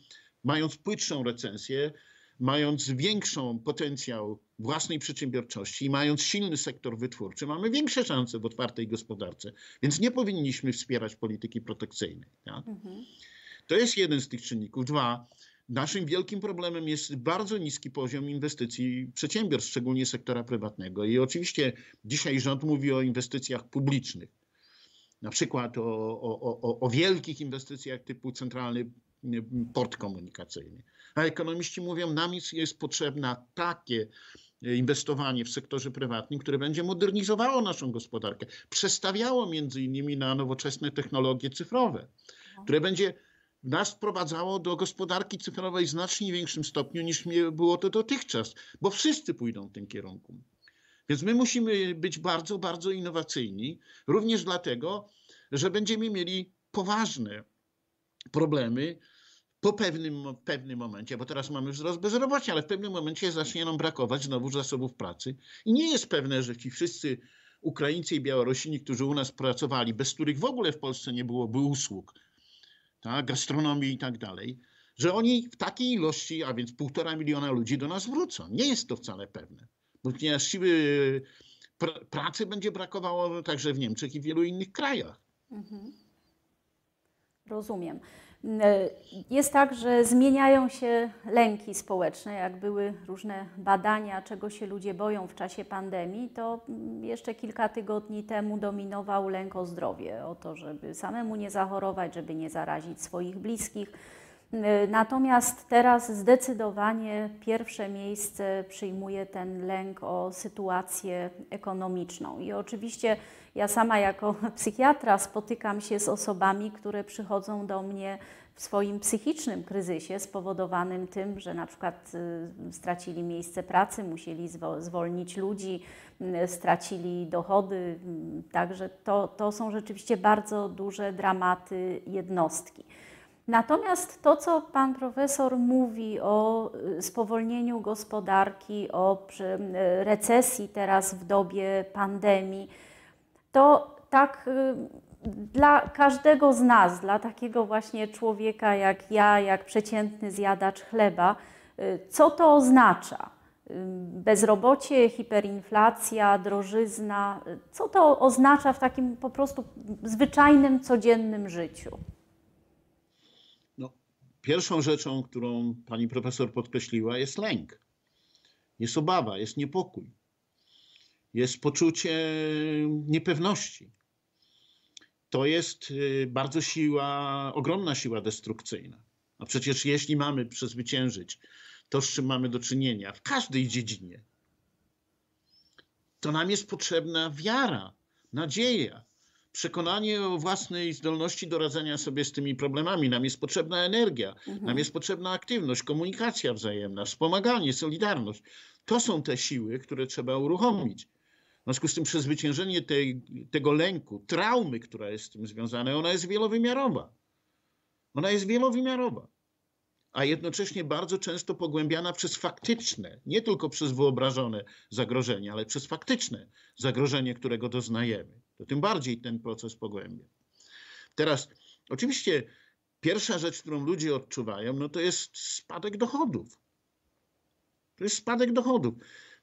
S2: mając płytszą recensję, mając większą potencjał własnej przedsiębiorczości i mając silny sektor wytwórczy, mamy większe szanse w otwartej gospodarce. Więc nie powinniśmy wspierać polityki protekcyjnej. Tak?
S1: Mhm.
S2: To jest jeden z tych czynników. Dwa, naszym wielkim problemem jest bardzo niski poziom inwestycji przedsiębiorstw, szczególnie sektora prywatnego. I oczywiście dzisiaj rząd mówi o inwestycjach publicznych. Na przykład o, o, o, o wielkich inwestycjach typu centralny port komunikacyjny. A ekonomiści mówią, nam jest, jest potrzebne takie inwestowanie w sektorze prywatnym, które będzie modernizowało naszą gospodarkę, przestawiało między innymi na nowoczesne technologie cyfrowe, które będzie nas wprowadzało do gospodarki cyfrowej w znacznie większym stopniu niż było to dotychczas, bo wszyscy pójdą w tym kierunku. Więc my musimy być bardzo, bardzo innowacyjni, również dlatego, że będziemy mieli poważne problemy po pewnym, pewnym momencie, bo teraz mamy wzrost bezrobocia, ale w pewnym momencie zacznie nam brakować znowu zasobów pracy. I nie jest pewne, że ci wszyscy Ukraińcy i Białorusini, którzy u nas pracowali, bez których w ogóle w Polsce nie byłoby usług, tak, gastronomii i tak dalej, że oni w takiej ilości, a więc półtora miliona ludzi do nas wrócą. Nie jest to wcale pewne, ponieważ siły pr pracy będzie brakowało także w Niemczech i w wielu innych krajach.
S1: Mhm. Rozumiem. Jest tak, że zmieniają się lęki społeczne, jak były różne badania, czego się ludzie boją w czasie pandemii, to jeszcze kilka tygodni temu dominował lęk o zdrowie, o to, żeby samemu nie zachorować, żeby nie zarazić swoich bliskich. Natomiast teraz zdecydowanie pierwsze miejsce przyjmuje ten lęk o sytuację ekonomiczną. I oczywiście ja sama jako psychiatra spotykam się z osobami, które przychodzą do mnie w swoim psychicznym kryzysie spowodowanym tym, że na przykład stracili miejsce pracy, musieli zwolnić ludzi, stracili dochody. Także to, to są rzeczywiście bardzo duże dramaty jednostki. Natomiast to, co pan profesor mówi o spowolnieniu gospodarki, o recesji teraz w dobie pandemii, to tak dla każdego z nas, dla takiego właśnie człowieka jak ja, jak przeciętny zjadacz chleba, co to oznacza? Bezrobocie, hiperinflacja, drożyzna, co to oznacza w takim po prostu zwyczajnym, codziennym życiu?
S2: Pierwszą rzeczą, którą pani profesor podkreśliła, jest lęk. Jest obawa, jest niepokój. Jest poczucie niepewności. To jest bardzo siła, ogromna siła destrukcyjna. A przecież jeśli mamy przezwyciężyć to, z czym mamy do czynienia w każdej dziedzinie, to nam jest potrzebna wiara, nadzieja, przekonanie o własnej zdolności do radzenia sobie z tymi problemami. Nam jest potrzebna energia,
S1: Mhm.
S2: nam jest potrzebna aktywność, komunikacja wzajemna, wspomaganie, solidarność. To są te siły, które trzeba uruchomić. W związku z tym przezwyciężenie tej, tego lęku, traumy, która jest z tym związana, ona jest wielowymiarowa. Ona jest wielowymiarowa, a jednocześnie bardzo często pogłębiana przez faktyczne, nie tylko przez wyobrażone zagrożenie, ale przez faktyczne zagrożenie, którego doznajemy. To tym bardziej ten proces pogłębia. Teraz, oczywiście, pierwsza rzecz, którą ludzie odczuwają, no to jest spadek dochodów. To jest spadek dochodów.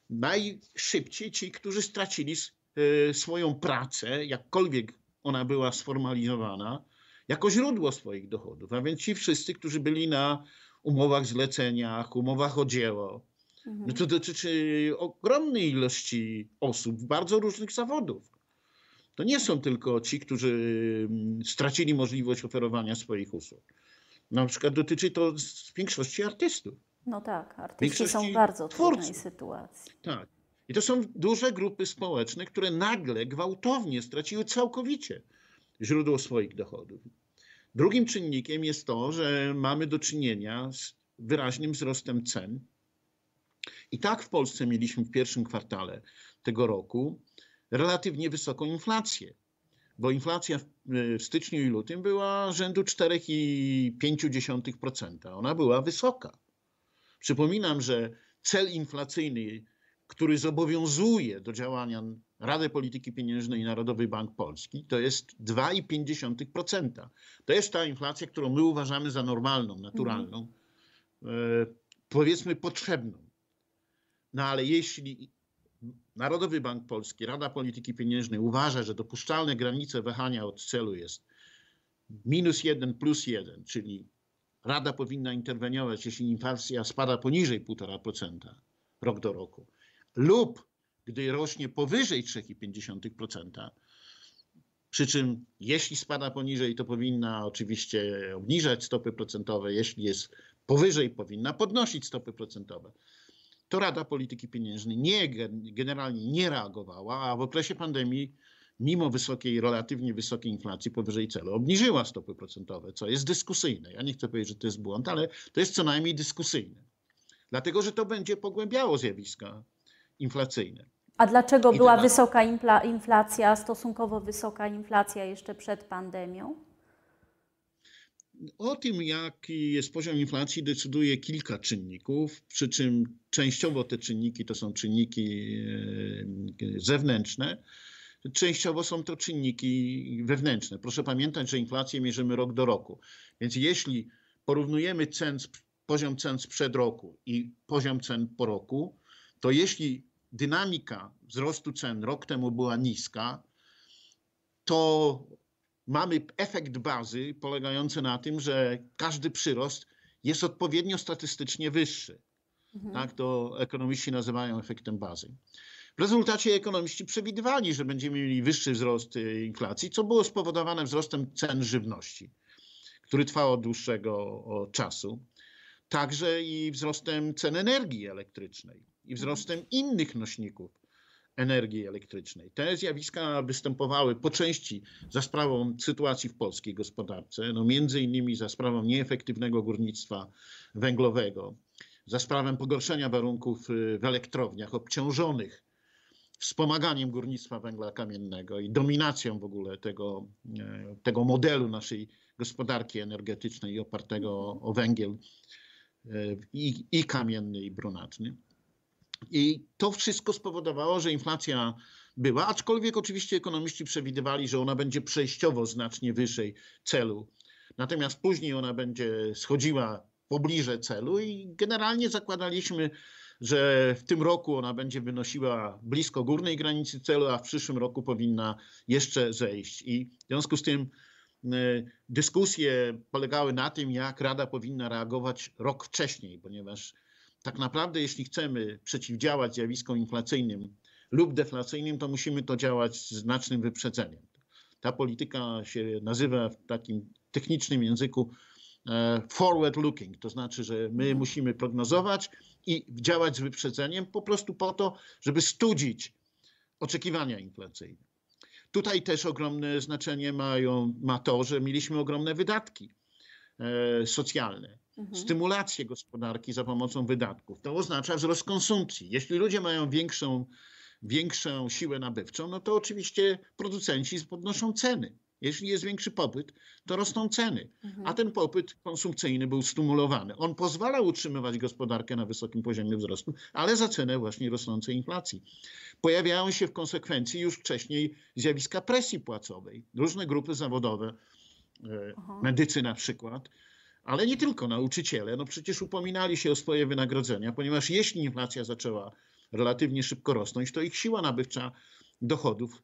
S2: Najszybciej ci, którzy stracili e, swoją pracę, jakkolwiek ona była sformalizowana, jako źródło swoich dochodów. A więc ci wszyscy, którzy byli na umowach zleceniach, umowach o dzieło.
S1: Mhm.
S2: No to dotyczy ogromnej ilości osób, bardzo różnych zawodów. To nie są tylko ci, którzy mm, stracili możliwość oferowania swoich usług. Na przykład dotyczy to większości artystów.
S1: No tak, artyści są w bardzo trudnej
S2: twórców.
S1: sytuacji.
S2: Tak. I to są duże grupy społeczne, które nagle, gwałtownie straciły całkowicie źródło swoich dochodów. Drugim czynnikiem jest to, że mamy do czynienia z wyraźnym wzrostem cen. I tak w Polsce mieliśmy w pierwszym kwartale tego roku relatywnie wysoką inflację, bo inflacja w, w styczniu i lutym była rzędu 4,5%. Ona była wysoka. Przypominam, że cel inflacyjny, który zobowiązuje do działania Radę Polityki Pieniężnej i Narodowy Bank Polski, to jest 2,5%. To jest ta inflacja, którą my uważamy za normalną, naturalną, e, powiedzmy potrzebną. No ale jeśli Narodowy Bank Polski, Rada Polityki Pieniężnej uważa, że dopuszczalne granice wahania od celu jest minus 1 plus 1, czyli Rada powinna interweniować, jeśli inflacja spada poniżej 1,5% rok do roku, lub gdy rośnie powyżej 3,5%, przy czym jeśli spada poniżej, to powinna oczywiście obniżać stopy procentowe, jeśli jest powyżej, powinna podnosić stopy procentowe. To Rada Polityki Pieniężnej nie, generalnie nie reagowała, a w okresie pandemii, mimo wysokiej, relatywnie wysokiej inflacji powyżej celu, obniżyła stopy procentowe, co jest dyskusyjne. Ja nie chcę powiedzieć, że to jest błąd, ale to jest co najmniej dyskusyjne. Dlatego, że to będzie pogłębiało zjawiska inflacyjne.
S1: A dlaczego
S2: I
S1: była
S2: teraz-
S1: wysoka infla- inflacja, stosunkowo wysoka inflacja jeszcze przed pandemią?
S2: O tym, jaki jest poziom inflacji, decyduje kilka czynników, przy czym częściowo te czynniki to są czynniki e, zewnętrzne, częściowo są to czynniki wewnętrzne. Proszę pamiętać, że inflację mierzymy rok do roku. Więc jeśli porównujemy cen, poziom cen sprzed roku i poziom cen po roku, to jeśli dynamika wzrostu cen rok temu była niska, to mamy efekt bazy polegający na tym, że każdy przyrost jest odpowiednio statystycznie wyższy. Tak to ekonomiści nazywają efektem bazy. W rezultacie ekonomiści przewidywali, że będziemy mieli wyższy wzrost y, inflacji, co było spowodowane wzrostem cen żywności, który trwał od dłuższego czasu. Także i wzrostem cen energii elektrycznej i wzrostem innych nośników energii elektrycznej. Te zjawiska występowały po części za sprawą sytuacji w polskiej gospodarce, no między innymi za sprawą nieefektywnego górnictwa węglowego, za sprawą pogorszenia warunków y, w elektrowniach obciążonych wspomaganiem górnictwa węgla kamiennego i dominacją w ogóle tego, e, tego modelu naszej gospodarki energetycznej opartego o, węgiel e, i, i kamienny, i brunatny. I to wszystko spowodowało, że inflacja była, aczkolwiek oczywiście ekonomiści przewidywali, że ona będzie przejściowo znacznie wyżej celu. Natomiast później ona będzie schodziła pobliże celu i generalnie zakładaliśmy, że w tym roku ona będzie wynosiła blisko górnej granicy celu, a w przyszłym roku powinna jeszcze zejść. I w związku z tym e, dyskusje polegały na tym, jak Rada powinna reagować rok wcześniej, ponieważ tak naprawdę, jeśli chcemy przeciwdziałać zjawiskom inflacyjnym lub deflacyjnym, to musimy to działać z znacznym wyprzedzeniem. Ta polityka się nazywa w takim technicznym języku e, forward looking, to znaczy, że my musimy prognozować i działać z wyprzedzeniem po prostu po to, żeby studzić oczekiwania inflacyjne. Tutaj też ogromne znaczenie mają, ma to, że mieliśmy ogromne wydatki e, socjalne, mhm. stymulację gospodarki za pomocą wydatków. To oznacza wzrost konsumpcji. Jeśli ludzie mają większą, większą siłę nabywczą, no to oczywiście producenci podnoszą ceny. Jeśli jest większy popyt, to rosną ceny, mhm. a ten popyt konsumpcyjny był stymulowany. On pozwalał utrzymywać gospodarkę na wysokim poziomie wzrostu, ale za cenę właśnie rosnącej inflacji. Pojawiają się w konsekwencji już wcześniej zjawiska presji płacowej. Różne grupy zawodowe, e, Aha. medycy na przykład, ale nie tylko nauczyciele, no przecież upominali się o swoje wynagrodzenia, ponieważ jeśli inflacja zaczęła relatywnie szybko rosnąć, to ich siła nabywcza dochodów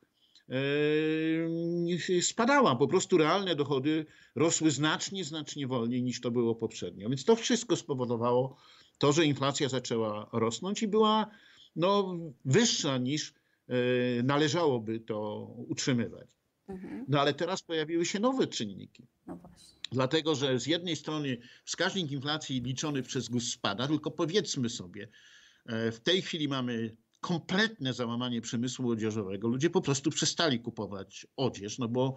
S2: Yy, spadała. Po prostu realne dochody rosły znacznie, znacznie wolniej niż to było poprzednio. Więc to wszystko spowodowało to, że inflacja zaczęła rosnąć i była no, wyższa niż yy, należałoby to utrzymywać. Mhm. No ale teraz pojawiły się nowe czynniki. No Dlatego, że z jednej strony wskaźnik inflacji liczony przez GUS spada, tylko powiedzmy sobie, e, w tej chwili mamy kompletne załamanie przemysłu odzieżowego. Ludzie po prostu przestali kupować odzież, no bo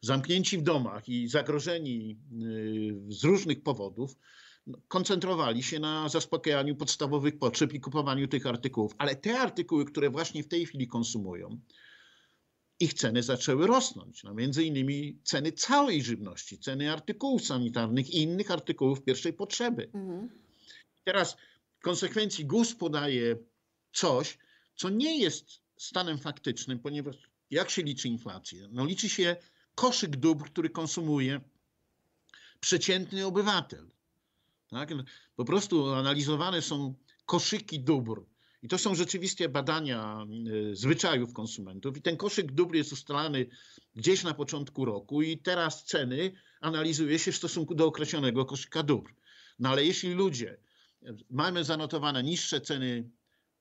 S2: zamknięci w domach i zagrożeni y, z różnych powodów, no, koncentrowali się na zaspokajaniu podstawowych potrzeb i kupowaniu tych artykułów. Ale te artykuły, które właśnie w tej chwili konsumują, ich ceny zaczęły rosnąć. No między innymi ceny całej żywności, ceny artykułów sanitarnych i innych artykułów pierwszej potrzeby. Mhm. Teraz w konsekwencji GUS podaje coś, co nie jest stanem faktycznym, ponieważ jak się liczy inflację? No liczy się koszyk dóbr, który konsumuje przeciętny obywatel. Tak? Po prostu analizowane są koszyki dóbr. I to są rzeczywiście badania y, zwyczajów konsumentów. I ten koszyk dóbr jest ustalany gdzieś na początku roku, i teraz ceny analizuje się w stosunku do określonego koszyka dóbr. No ale jeśli ludzie, mamy zanotowane niższe ceny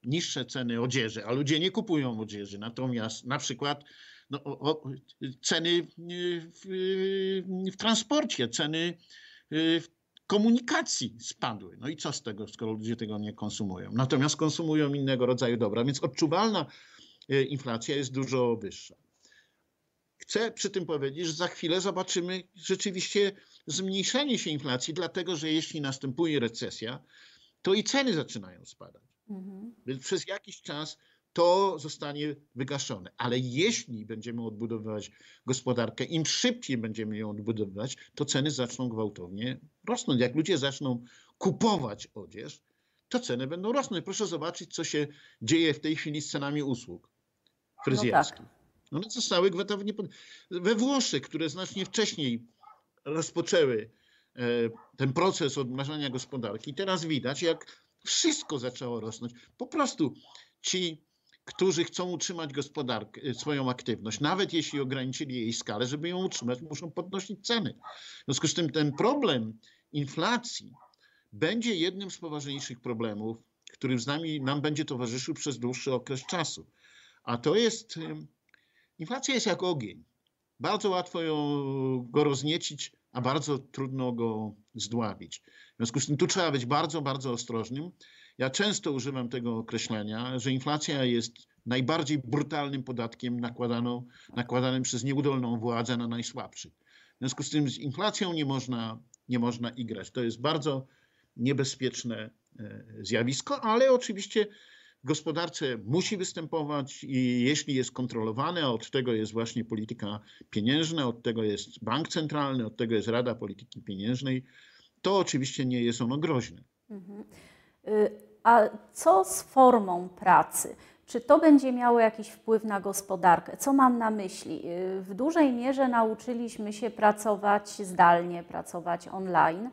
S2: niższe ceny odzieży, a ludzie nie kupują odzieży. Natomiast na przykład no, o, ceny w, w, transporcie, ceny w komunikacji spadły. No i co z tego, skoro ludzie tego nie konsumują? Natomiast konsumują innego rodzaju dobra, więc odczuwalna e, inflacja jest dużo wyższa. Chcę przy tym powiedzieć, że za chwilę zobaczymy rzeczywiście zmniejszenie się inflacji, dlatego że jeśli następuje recesja, to i ceny zaczynają spadać. Mhm. Więc przez jakiś czas to zostanie wygaszone. Ale jeśli będziemy odbudowywać gospodarkę, im szybciej będziemy ją odbudowywać, to ceny zaczną gwałtownie rosnąć. Jak ludzie zaczną kupować odzież, to ceny będą rosnąć. Proszę zobaczyć, co się dzieje w tej chwili z cenami usług fryzjerskich. No tak. One zostały gwałtownie pod... We Włoszech, które znacznie wcześniej rozpoczęły e, ten proces odmrażania gospodarki, teraz widać, jak wszystko zaczęło rosnąć. Po prostu ci, którzy chcą utrzymać gospodarkę, e, swoją aktywność, nawet jeśli ograniczyli jej skalę, żeby ją utrzymać, muszą podnosić ceny. W związku z tym ten problem inflacji będzie jednym z poważniejszych problemów, który z nami nam będzie towarzyszył przez dłuższy okres czasu. A to jest, inflacja jest jak ogień. Bardzo łatwo ją, go rozniecić, a bardzo trudno go zdławić. W związku z tym tu trzeba być bardzo, bardzo ostrożnym. Ja często używam tego określenia, że inflacja jest najbardziej brutalnym podatkiem nakładaną, nakładanym przez nieudolną władzę na najsłabszych. W związku z tym z inflacją nie można, nie można igrać. To jest bardzo niebezpieczne e, zjawisko, ale oczywiście w gospodarce musi występować i jeśli jest kontrolowane, a od tego jest właśnie polityka pieniężna, od tego jest bank centralny, od tego jest Rada Polityki Pieniężnej, to oczywiście nie jest ono groźne. Mhm.
S1: Y, a co z formą pracy? Czy to będzie miało jakiś wpływ na gospodarkę? Co mam na myśli? Y, w dużej mierze nauczyliśmy się pracować zdalnie, pracować online.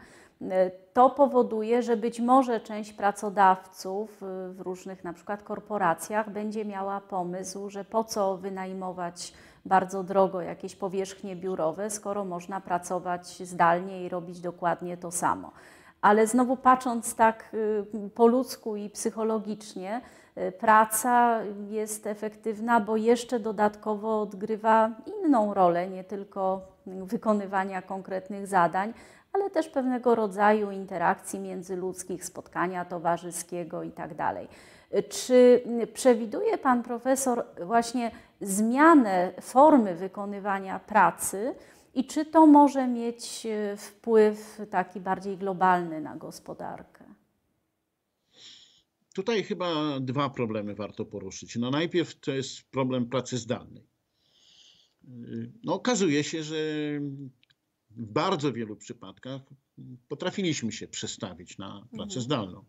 S1: To powoduje, że być może część pracodawców y, w różnych na przykład korporacjach będzie miała pomysł, że po co wynajmować bardzo drogo jakieś powierzchnie biurowe, skoro można pracować zdalnie i robić dokładnie to samo. Ale znowu patrząc tak y, po ludzku i psychologicznie, y, praca jest efektywna, bo jeszcze dodatkowo odgrywa inną rolę, nie tylko wykonywania konkretnych zadań, ale też pewnego rodzaju interakcji międzyludzkich, spotkania towarzyskiego itd. Tak Czy przewiduje pan profesor właśnie zmianę formy wykonywania pracy i czy to może mieć wpływ taki bardziej globalny na gospodarkę?
S2: Tutaj chyba dwa problemy warto poruszyć. No najpierw to jest problem pracy zdalnej. No okazuje się, że w bardzo wielu przypadkach potrafiliśmy się przestawić na pracę mhm. zdalną.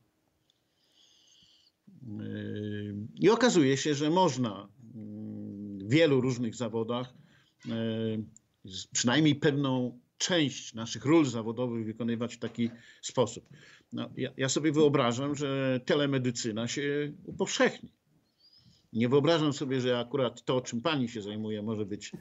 S2: I okazuje się, że można w wielu różnych zawodach przynajmniej pewną część naszych ról zawodowych wykonywać w taki sposób. No, ja, ja sobie wyobrażam, że telemedycyna się upowszechni. Nie wyobrażam sobie, że akurat to, czym pani się zajmuje, może być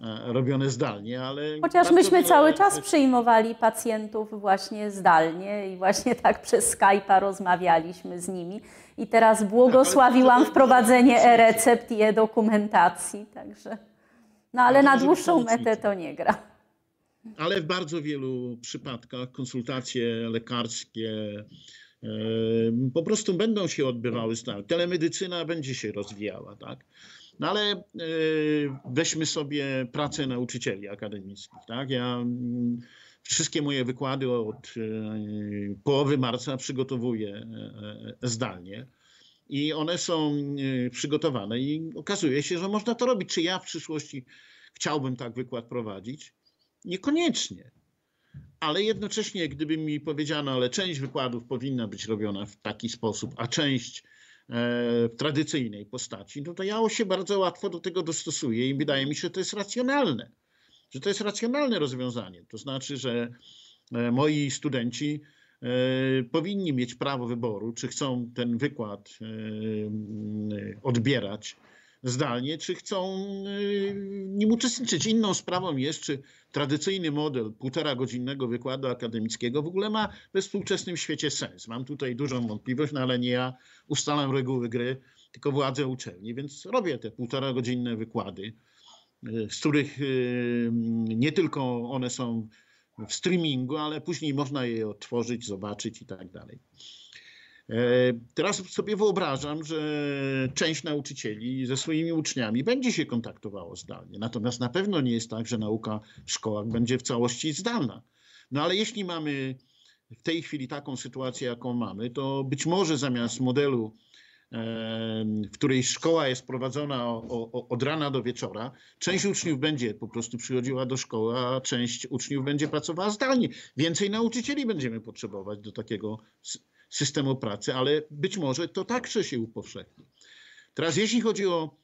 S2: e, robione zdalnie, ale.
S1: Chociaż myśmy wiele... cały czas przyjmowali pacjentów właśnie zdalnie i właśnie tak przez Skype'a rozmawialiśmy z nimi. I teraz tak, błogosławiłam wprowadzenie e-recept i e-dokumentacji, także. No ale na dłuższą metę to nie gra
S2: ale w bardzo wielu przypadkach konsultacje lekarskie e, po prostu będą się odbywały zdalnie. Telemedycyna będzie się rozwijała, tak? No ale e, weźmy sobie pracę nauczycieli akademickich, tak? Ja mm, wszystkie moje wykłady od e, połowy marca przygotowuję zdalnie. I one są przygotowane i okazuje się, że można to robić. Czy ja w przyszłości chciałbym tak wykład prowadzić? Niekoniecznie. Ale jednocześnie, gdyby mi powiedziano, ale część wykładów powinna być robiona w taki sposób, a część e, w tradycyjnej postaci, no to ja się bardzo łatwo do tego dostosuję i wydaje mi się, że to jest racjonalne. Że to jest racjonalne rozwiązanie. To znaczy, że e, moi studenci e, powinni mieć prawo wyboru, czy chcą ten wykład odbierać zdalnie, czy chcą y, nim uczestniczyć. Inną sprawą jest, czy tradycyjny model półtora godzinnego wykładu akademickiego w ogóle ma we współczesnym świecie sens. Mam tutaj dużą wątpliwość, no ale nie ja ustalam reguły gry, tylko władze uczelni, więc robię te półtora godzinne wykłady, z których nie tylko one są w streamingu, ale później można je otworzyć, zobaczyć i tak dalej. E, teraz sobie wyobrażam, że część nauczycieli ze swoimi uczniami będzie się kontaktowało zdalnie. Natomiast na pewno nie jest tak, że nauka w szkołach będzie w całości zdalna. No ale jeśli mamy w tej chwili taką sytuację, jaką mamy, to być może zamiast modelu, w której szkoła jest prowadzona od rana do wieczora, część uczniów będzie po prostu przychodziła do szkoły, a część uczniów będzie pracowała zdalnie. Więcej nauczycieli będziemy potrzebować do takiego systemu pracy, ale być może to także się upowszechni. Teraz jeśli chodzi o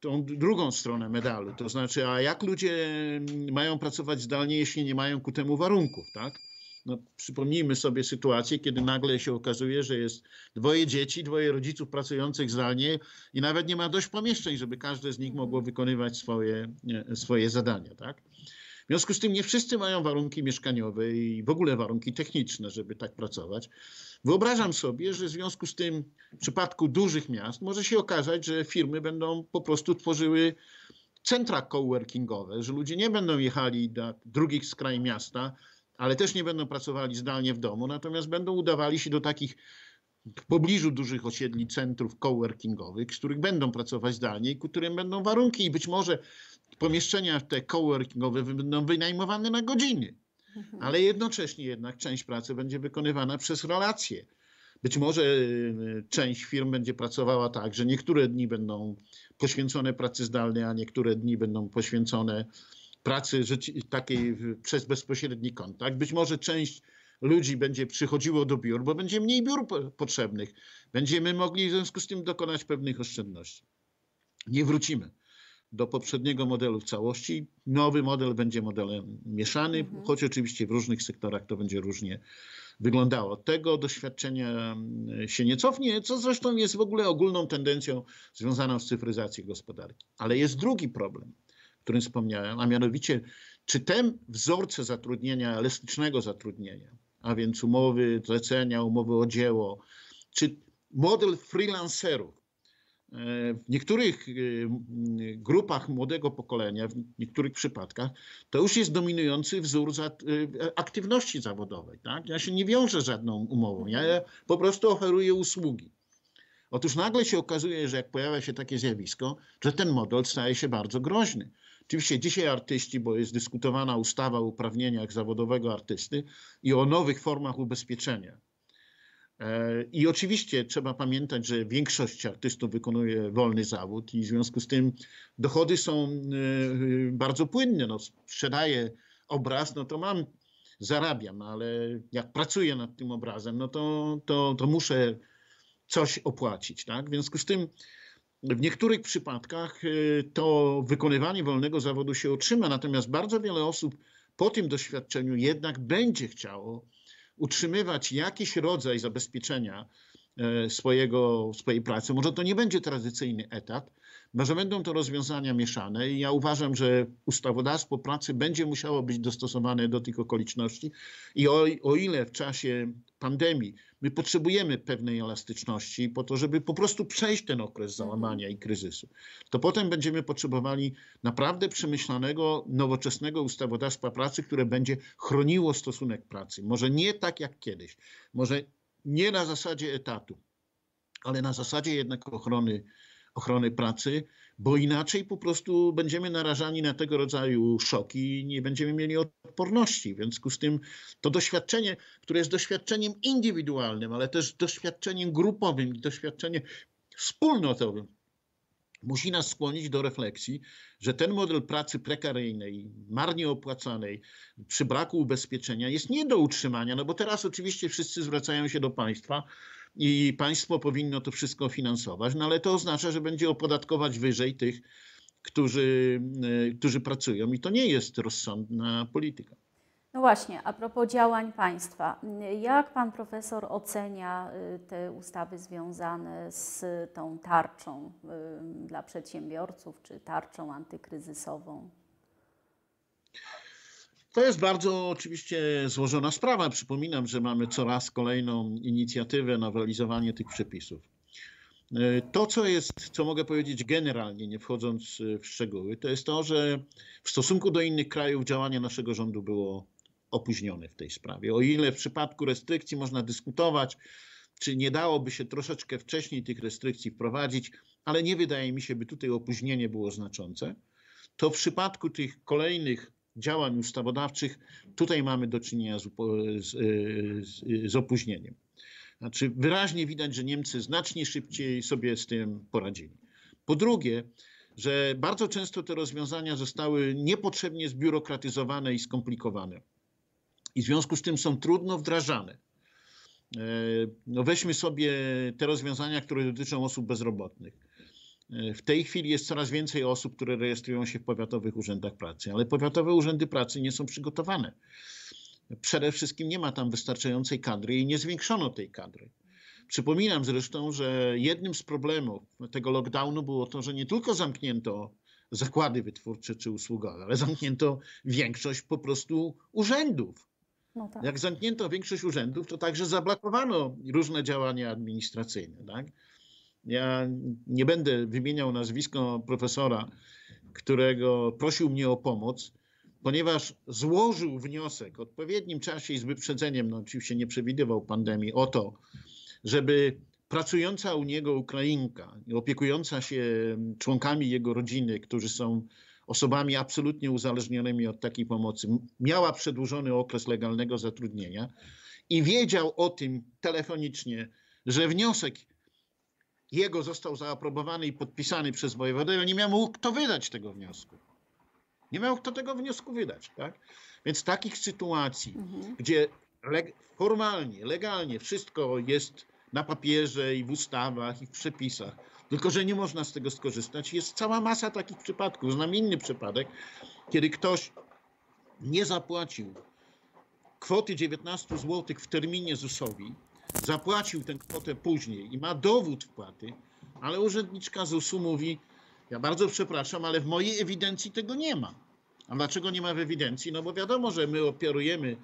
S2: tą drugą stronę medalu, to znaczy, a jak ludzie mają pracować zdalnie, jeśli nie mają ku temu warunków, tak? No, przypomnijmy sobie sytuację, kiedy nagle się okazuje, że jest dwoje dzieci, dwoje rodziców pracujących zdalnie i nawet nie ma dość pomieszczeń, żeby każde z nich mogło wykonywać swoje, swoje zadania. Tak? W związku z tym nie wszyscy mają warunki mieszkaniowe i w ogóle warunki techniczne, żeby tak pracować. Wyobrażam sobie, że w związku z tym w przypadku dużych miast może się okazać, że firmy będą po prostu tworzyły centra coworkingowe, że ludzie nie będą jechali do drugich skraj miasta, ale też nie będą pracowali zdalnie w domu, natomiast będą udawali się do takich w pobliżu dużych osiedli centrów coworkingowych, z których będą pracować zdalnie i którym będą warunki i być może pomieszczenia te coworkingowe będą wynajmowane na godziny. Mhm. ale jednocześnie jednak część pracy będzie wykonywana przez relacje. Być może y, część firm będzie pracowała tak, że niektóre dni będą poświęcone pracy zdalnej, a niektóre dni będą poświęcone pracy takiej przez bezpośredni kontakt. Być może część ludzi będzie przychodziło do biur, bo będzie mniej biur potrzebnych. Będziemy mogli w związku z tym dokonać pewnych oszczędności. Nie wrócimy do poprzedniego modelu w całości. Nowy model będzie modelem mieszanym, mhm. choć oczywiście w różnych sektorach to będzie różnie wyglądało. Tego doświadczenia mm, się nie cofnie, co zresztą jest w ogóle ogólną tendencją związaną z cyfryzacją gospodarki. Ale jest drugi problem, którym wspomniałem, a mianowicie, czy te wzorce zatrudnienia, elastycznego zatrudnienia, a więc umowy zlecenia, umowy o dzieło, czy model freelancerów, w niektórych y, grupach młodego pokolenia, w niektórych przypadkach, to już jest dominujący wzór y, aktywności zawodowej. Tak? Ja się nie wiążę żadną umową, ja po prostu oferuję usługi. Otóż nagle się okazuje, że jak pojawia się takie zjawisko, że ten model staje się bardzo groźny. Oczywiście dzisiaj artyści, bo jest dyskutowana ustawa o uprawnieniach zawodowego artysty i o nowych formach ubezpieczenia. E, I oczywiście trzeba pamiętać, że większość artystów wykonuje wolny zawód i w związku z tym dochody są e, bardzo płynne. No, sprzedaję obraz, no to mam, zarabiam, ale jak pracuję nad tym obrazem, no to, to, to muszę coś opłacić. Tak? W związku z tym w niektórych przypadkach y, to wykonywanie wolnego zawodu się otrzyma, natomiast bardzo wiele osób po tym doświadczeniu jednak będzie chciało utrzymywać jakiś rodzaj zabezpieczenia e, swojego, swojej pracy. Może to nie będzie tradycyjny etat, może będą to rozwiązania mieszane i ja uważam, że ustawodawstwo pracy będzie musiało być dostosowane do tych okoliczności i o, o ile w czasie pandemii my potrzebujemy pewnej elastyczności po to, żeby po prostu przejść ten okres załamania i kryzysu, to potem będziemy potrzebowali naprawdę przemyślanego, nowoczesnego ustawodawstwa pracy, które będzie chroniło stosunek pracy. Może nie tak jak kiedyś, może nie na zasadzie etatu, ale na zasadzie jednak ochrony ochrony pracy, bo inaczej po prostu będziemy narażani na tego rodzaju szoki i nie będziemy mieli odporności. W związku z tym to doświadczenie, które jest doświadczeniem indywidualnym, ale też doświadczeniem grupowym i doświadczeniem wspólnotowym, musi nas skłonić do refleksji, że ten model pracy prekaryjnej, marnie opłacanej, przy braku ubezpieczenia jest nie do utrzymania, no bo teraz oczywiście wszyscy zwracają się do państwa, i państwo powinno to wszystko finansować, no ale to oznacza, że będzie opodatkować wyżej tych, którzy, e, którzy pracują i to nie jest rozsądna polityka.
S1: No właśnie, a propos działań państwa, jak pan profesor ocenia y, te ustawy związane z tą tarczą y, dla przedsiębiorców czy tarczą antykryzysową?
S2: To jest bardzo oczywiście złożona sprawa. Przypominam, że mamy coraz kolejną inicjatywę na realizowanie tych przepisów. E, to, co jest, co mogę powiedzieć generalnie, nie wchodząc w szczegóły, to jest to, że w stosunku do innych krajów działanie naszego rządu było opóźnione w tej sprawie. O ile w przypadku restrykcji można dyskutować, czy nie dałoby się troszeczkę wcześniej tych restrykcji wprowadzić, ale nie wydaje mi się, by tutaj opóźnienie było znaczące, to w przypadku tych kolejnych działań ustawodawczych, tutaj mamy do czynienia z, z, z opóźnieniem. Znaczy, wyraźnie widać, że Niemcy znacznie szybciej sobie z tym poradzili. Po drugie, że bardzo często te rozwiązania zostały niepotrzebnie zbiurokratyzowane i skomplikowane. I w związku z tym są trudno wdrażane. E, no weźmy sobie te rozwiązania, które dotyczą osób bezrobotnych. W tej chwili jest coraz więcej osób, które rejestrują się w powiatowych urzędach pracy, ale powiatowe urzędy pracy nie są przygotowane. Przede wszystkim nie ma tam wystarczającej kadry i nie zwiększono tej kadry. Przypominam zresztą, że jednym z problemów tego lockdownu było to, że nie tylko zamknięto zakłady wytwórcze czy usługowe, ale zamknięto większość po prostu urzędów. No tak. Jak zamknięto większość urzędów, to także zablokowano różne działania administracyjne. Tak? Ja nie będę wymieniał nazwiska profesora, którego prosił mnie o pomoc, ponieważ złożył wniosek w odpowiednim czasie i z wyprzedzeniem, no oczywiście nie przewidywał pandemii, o to, żeby pracująca u niego Ukrainka, opiekująca się członkami jego rodziny, którzy są osobami absolutnie uzależnionymi od takiej pomocy, miała przedłużony okres legalnego zatrudnienia i wiedział o tym telefonicznie, że wniosek jego został zaaprobowany i podpisany przez wojewodę, ale nie miał kto wydać tego wniosku. Nie miał kto tego wniosku wydać. Tak? Więc takich sytuacji, mhm. gdzie leg formalnie, legalnie wszystko jest na papierze i w ustawach i w przepisach, tylko że nie można z tego skorzystać, jest cała masa takich przypadków. Znam inny przypadek, kiedy ktoś nie zapłacił kwoty 19 zł w terminie ZUS-owi, zapłacił tę kwotę później i ma dowód wpłaty, ale urzędniczka ZUS-u mówi, ja bardzo przepraszam, ale w mojej ewidencji tego nie ma. A dlaczego nie ma w ewidencji? No bo wiadomo, że my operujemy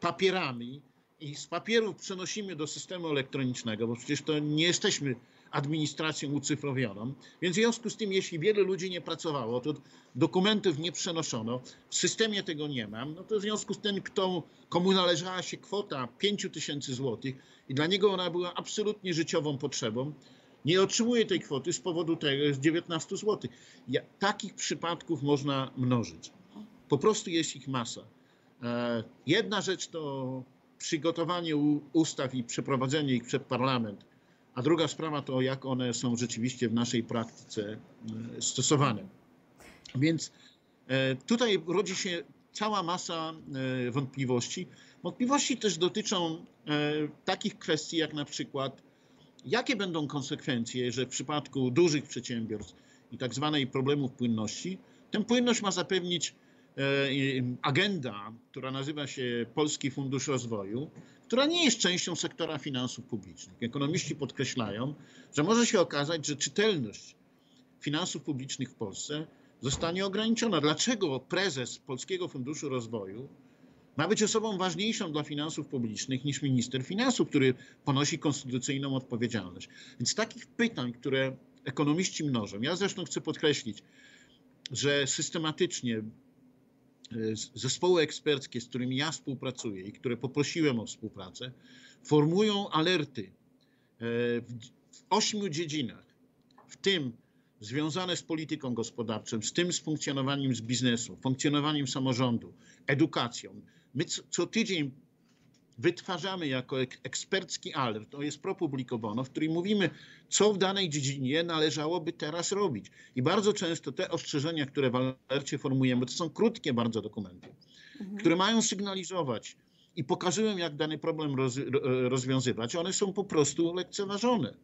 S2: papierami i z papierów przenosimy do systemu elektronicznego, bo przecież to nie jesteśmy administracją ucyfrowioną. Więc w związku z tym, jeśli wiele ludzi nie pracowało, to dokumentów nie przenoszono, w systemie tego nie mam, no to w związku z tym, kto, komu należała się kwota 5 tysięcy złotych i dla niego ona była absolutnie życiową potrzebą, Nie otrzymuje tej kwoty z powodu tego z 19 zł. Ja, takich przypadków można mnożyć. Po prostu jest ich masa. E, jedna rzecz to przygotowanie ustaw i przeprowadzenie ich przed parlament, a druga sprawa to jak one są rzeczywiście w naszej praktyce e, stosowane. Więc e, tutaj rodzi się cała masa wątpliwości. Wątpliwości też dotyczą takich kwestii jak na przykład jakie będą konsekwencje, że w przypadku dużych przedsiębiorstw i tak zwanej problemów płynności, tę płynność ma zapewnić E, agenda, która nazywa się Polski Fundusz Rozwoju, która nie jest częścią sektora finansów publicznych. Ekonomiści podkreślają, że może się okazać, że czytelność finansów publicznych w Polsce zostanie ograniczona. Dlaczego prezes Polskiego Funduszu Rozwoju ma być osobą ważniejszą dla finansów publicznych niż minister finansów, który ponosi konstytucyjną odpowiedzialność? Więc takich pytań, które ekonomiści mnożą, ja zresztą chcę podkreślić, że systematycznie zespoły eksperckie, z którymi ja współpracuję i które poprosiłem o współpracę, formują alerty e, w ośmiu dziedzinach, w tym związane z polityką gospodarczą, z tym z funkcjonowaniem z biznesu, funkcjonowaniem samorządu, edukacją. My co, co tydzień wytwarzamy jako ekspercki alert, to jest pro bono, w którym mówimy, co w danej dziedzinie należałoby teraz robić. I bardzo często te ostrzeżenia, które w alercie formujemy, to są krótkie bardzo dokumenty, mhm. które mają sygnalizować i pokazują, jak dany problem roz, rozwiązywać. One są po prostu lekceważone.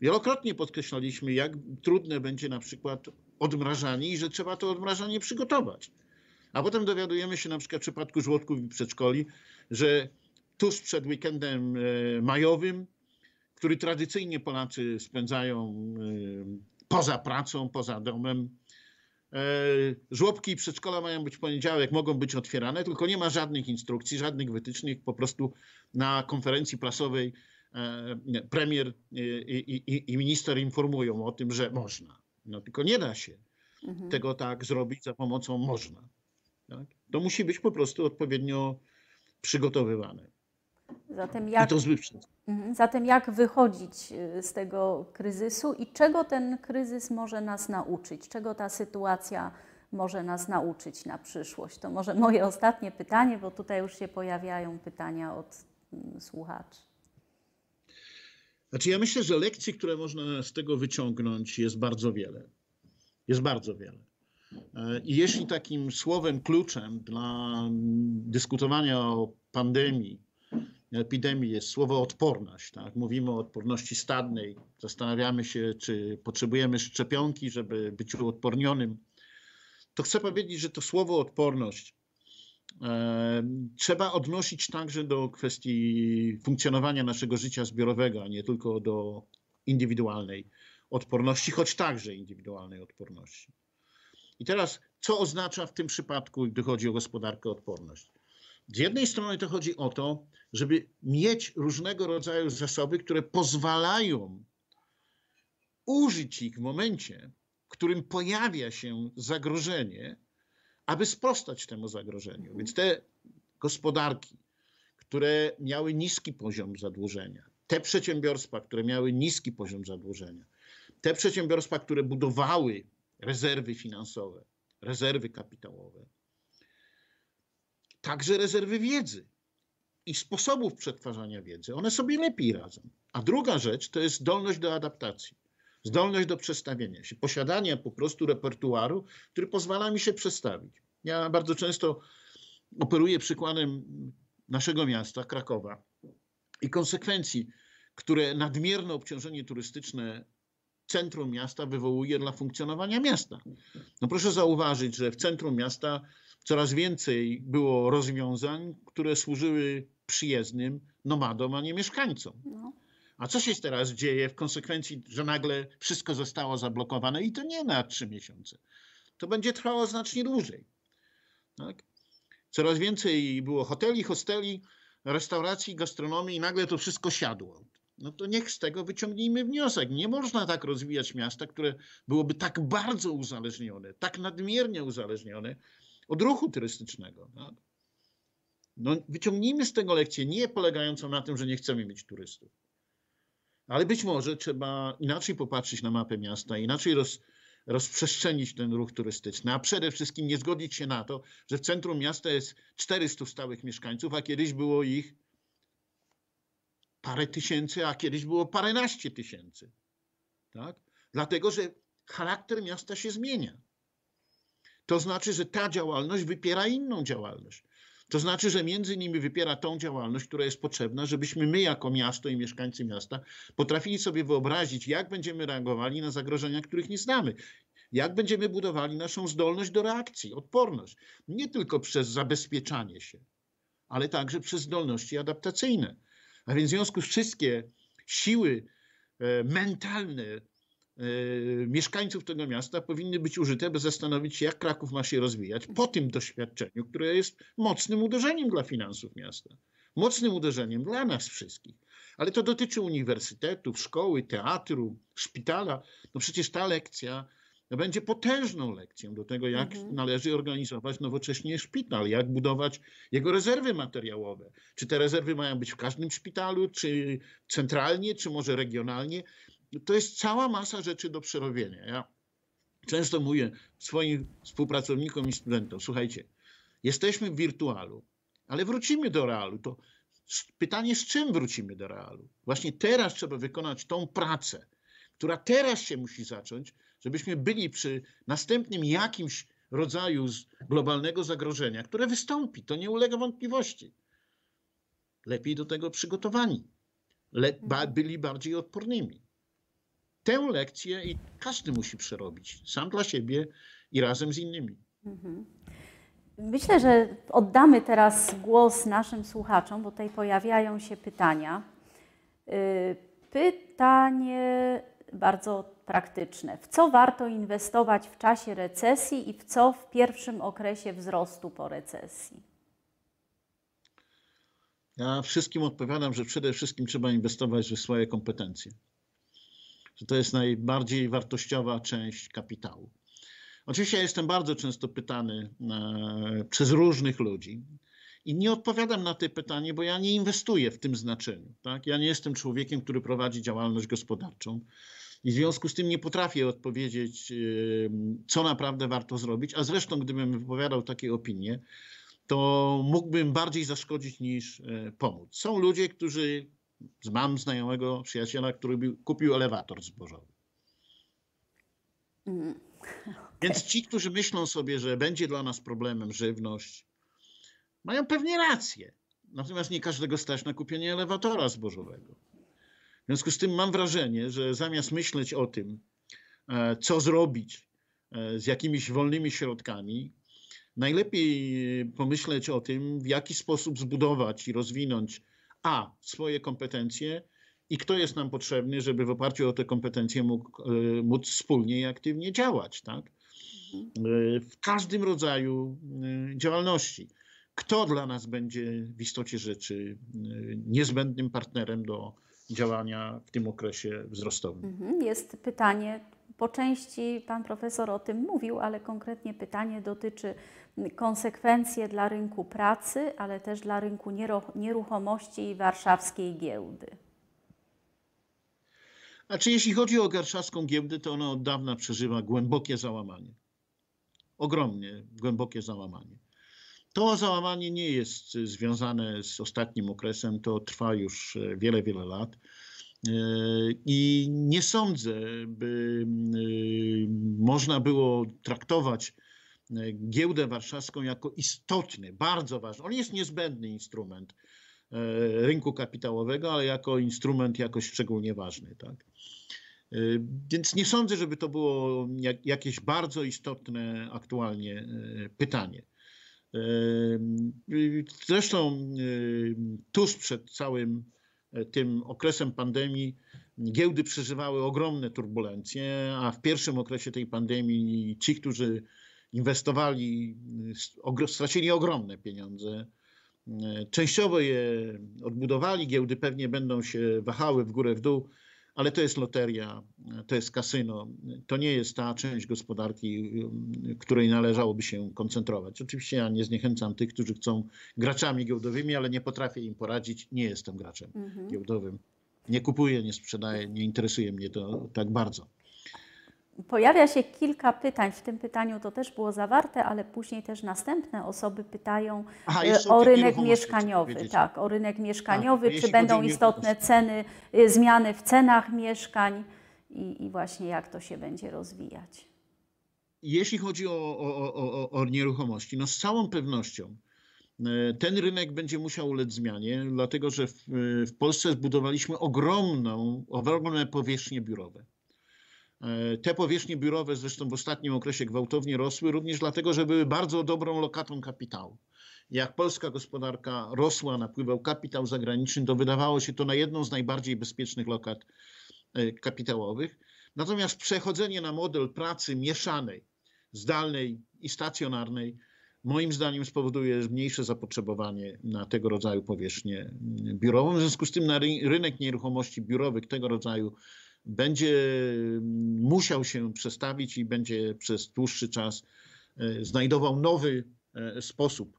S2: Wielokrotnie podkreślaliśmy, jak trudne będzie na przykład odmrażanie i że trzeba to odmrażanie przygotować. A potem dowiadujemy się na przykład w przypadku żłobków i przedszkoli, że tuż przed weekendem e, majowym, który tradycyjnie Polacy spędzają e, poza pracą, poza domem, e, żłobki i przedszkola mają być w poniedziałek, mogą być otwierane, tylko nie ma żadnych instrukcji, żadnych wytycznych. Po prostu na konferencji prasowej premier i, i, i minister informują o tym, że można. No tylko nie da się mhm. tego tak zrobić za pomocą można. Tak? To musi być po prostu odpowiednio przygotowywane.
S1: Zatem jak, mhm. zatem jak wychodzić y, z tego kryzysu i czego ten kryzys może nas nauczyć? Czego ta sytuacja może nas nauczyć na przyszłość? To może moje ostatnie pytanie, bo tutaj już się pojawiają pytania od mm, słuchaczy.
S2: Znaczy, ja myślę, że lekcji, które można z tego wyciągnąć, jest bardzo wiele. Jest bardzo wiele. I jeśli takim słowem kluczem dla dyskutowania o pandemii, epidemii jest słowo odporność, tak? mówimy o odporności stadnej, zastanawiamy się, czy potrzebujemy szczepionki, żeby być uodpornionym, to chcę powiedzieć, że to słowo odporność e, trzeba odnosić także do kwestii funkcjonowania naszego życia zbiorowego, a nie tylko do indywidualnej odporności, choć także indywidualnej odporności. I teraz, co oznacza w tym przypadku, gdy chodzi o gospodarkę odporność? Z jednej strony to chodzi o to, żeby mieć różnego rodzaju zasoby, które pozwalają użyć ich w momencie, w którym pojawia się zagrożenie, aby sprostać temu zagrożeniu. Więc te gospodarki, które miały niski poziom zadłużenia, te przedsiębiorstwa, które miały niski poziom zadłużenia, te przedsiębiorstwa, które budowały rezerwy finansowe, rezerwy kapitałowe, także rezerwy wiedzy i sposobów przetwarzania wiedzy. One sobie lepiej radzą. A druga rzecz to jest zdolność do adaptacji, zdolność do przestawienia się, posiadanie po prostu repertuaru, który pozwala mi się przestawić. Ja bardzo często operuję przykładem naszego miasta, Krakowa, i konsekwencji, które nadmierne obciążenie turystyczne centrum miasta wywołuje dla funkcjonowania miasta. No proszę zauważyć, że w centrum miasta coraz więcej było rozwiązań, które służyły przyjezdnym nomadom, a nie mieszkańcom. No. A co się teraz dzieje w konsekwencji, że nagle wszystko zostało zablokowane i to nie na trzy miesiące. To będzie trwało znacznie dłużej. Tak? Coraz więcej było hoteli, hosteli, restauracji, gastronomii i nagle to wszystko siadło no to niech z tego wyciągnijmy wniosek. Nie można tak rozwijać miasta, które byłoby tak bardzo uzależnione, tak nadmiernie uzależnione od ruchu turystycznego. Tak? No, wyciągnijmy z tego lekcję, nie polegającą na tym, że nie chcemy mieć turystów, Ale być może trzeba inaczej popatrzeć na mapę miasta, inaczej roz, rozprzestrzenić ten ruch turystyczny, a przede wszystkim nie zgodzić się na to, że w centrum miasta jest 400 stałych mieszkańców, a kiedyś było ich parę tysięcy, a kiedyś było paręnaście tysięcy. Tak? Dlatego, że charakter miasta się zmienia. To znaczy, że ta działalność wypiera inną działalność. To znaczy, że między innymi wypiera tą działalność, która jest potrzebna, żebyśmy my, jako miasto i mieszkańcy miasta, potrafili sobie wyobrazić, jak będziemy reagowali na zagrożenia, których nie znamy. Jak będziemy budowali naszą zdolność do reakcji, odporność. Nie tylko przez zabezpieczanie się, ale także przez zdolności adaptacyjne. A więc w związku z wszystkie siły e, mentalne e, mieszkańców tego miasta powinny być użyte, by zastanowić się, jak Kraków ma się rozwijać po tym doświadczeniu, które jest mocnym uderzeniem dla finansów miasta, mocnym uderzeniem dla nas wszystkich. Ale to dotyczy uniwersytetów, szkoły, teatru, szpitala. No przecież ta lekcja będzie potężną lekcją do tego, jak mhm. należy organizować nowocześnie szpital, jak budować jego rezerwy materiałowe. Czy te rezerwy mają być w każdym szpitalu, czy centralnie, czy może regionalnie. To jest cała masa rzeczy do przerobienia. Ja często mówię swoim współpracownikom i studentom, słuchajcie, jesteśmy w wirtualu, ale wrócimy do realu. To pytanie, z czym wrócimy do realu? Właśnie teraz trzeba wykonać tą pracę, która teraz się musi zacząć, żebyśmy byli przy następnym jakimś rodzaju globalnego zagrożenia, które wystąpi, to nie ulega wątpliwości. Lepiej do tego przygotowani, Le mhm. byli bardziej odpornymi. Tę lekcję i każdy musi przerobić, sam dla siebie i razem z innymi. Mhm.
S1: Myślę, że oddamy teraz głos naszym słuchaczom, bo tutaj pojawiają się pytania. Y, pytanie bardzo praktyczne. W co warto inwestować w czasie recesji i w co w pierwszym okresie wzrostu po recesji?
S2: Ja wszystkim odpowiadam, że przede wszystkim trzeba inwestować w swoje kompetencje. Że to jest najbardziej wartościowa część kapitału. Oczywiście ja jestem bardzo często pytany e, przez różnych ludzi i nie odpowiadam na te pytanie, bo ja nie inwestuję w tym znaczeniu. Tak? Ja nie jestem człowiekiem, który prowadzi działalność gospodarczą. I w związku z tym nie potrafię odpowiedzieć, co naprawdę warto zrobić. A zresztą, gdybym wypowiadał takie opinie, to mógłbym bardziej zaszkodzić niż e, pomóc. Są ludzie, którzy, mam znajomego przyjaciela, który kupił elewator zbożowy. Mm, okay. Więc ci, którzy myślą sobie, że będzie dla nas problemem żywność, mają pewnie rację. Natomiast nie każdego stać na kupienie elewatora zbożowego. W związku z tym mam wrażenie, że zamiast myśleć o tym, e, co zrobić e, z jakimiś wolnymi środkami, najlepiej pomyśleć o tym, w jaki sposób zbudować i rozwinąć a swoje kompetencje i kto jest nam potrzebny, żeby w oparciu o te kompetencje mógł, e, móc wspólnie i aktywnie działać. Tak? W każdym rodzaju działalności. Kto dla nas będzie w istocie rzeczy niezbędnym partnerem do działania w tym okresie wzrostowym.
S1: Mhm. Jest pytanie, po części Pan Profesor o tym mówił, ale konkretnie pytanie dotyczy konsekwencji dla rynku pracy, ale też dla rynku nieruchomości i warszawskiej giełdy.
S2: Znaczy, jeśli chodzi o warszawską giełdę, to ona od dawna przeżywa głębokie załamanie. Ogromnie głębokie załamanie. To załamanie nie jest związane z ostatnim okresem, to trwa już e, wiele, wiele lat. E, I nie sądzę, by e, można było traktować giełdę warszawską jako istotny, bardzo ważny. On jest niezbędny instrument rynku kapitałowego, ale jako instrument jakoś szczególnie ważny. Tak? Więc nie sądzę, żeby to było jakieś bardzo istotne aktualnie pytanie. Zresztą tuż przed całym e, tym okresem pandemii giełdy przeżywały ogromne turbulencje, a w pierwszym okresie tej pandemii ci, którzy inwestowali, stracili ogromne pieniądze. E, częściowo je odbudowali, giełdy pewnie będą się wahały w górę, w dół ale to jest loteria, to jest kasyno. To nie jest ta część gospodarki, której należałoby się koncentrować. Oczywiście ja nie zniechęcam tych, którzy chcą graczami giełdowymi, ale nie potrafię im poradzić. Nie jestem graczem mhm. giełdowym. nie kupuję, nie sprzedaję, nie interesuje mnie to tak bardzo.
S1: Pojawia się kilka pytań. W tym pytaniu to też było zawarte, ale później też następne osoby pytają
S2: Aha,
S1: e, o rynek mieszkaniowy. Tak, o rynek mieszkaniowy.
S2: jeśli
S1: Czy będą istotne ceny, e, zmiany w cenach mieszkań i, i właśnie jak to się będzie rozwijać.
S2: Jeśli chodzi o, o, o, o, o nieruchomości, no z całą pewnością e, ten rynek będzie musiał ulec zmianie, dlatego że w, w Polsce zbudowaliśmy ogromną, ogromne powierzchnie biurowe. E, Te powierzchnie biurowe zresztą w ostatnim okresie gwałtownie rosły, również dlatego, że były bardzo dobrą lokatą kapitału. Jak polska gospodarka rosła, napływał kapitał zagraniczny, to wydawało się to na jedną z najbardziej bezpiecznych lokat e, kapitałowych. Natomiast przechodzenie na model pracy mieszanej, zdalnej i stacjonarnej, moim zdaniem spowoduje mniejsze zapotrzebowanie na tego rodzaju powierzchnię biurową. W związku z tym na ry- rynek nieruchomości biurowych tego rodzaju będzie mm, musiał się przestawić i będzie przez dłuższy czas e, znajdował nowy e, sposób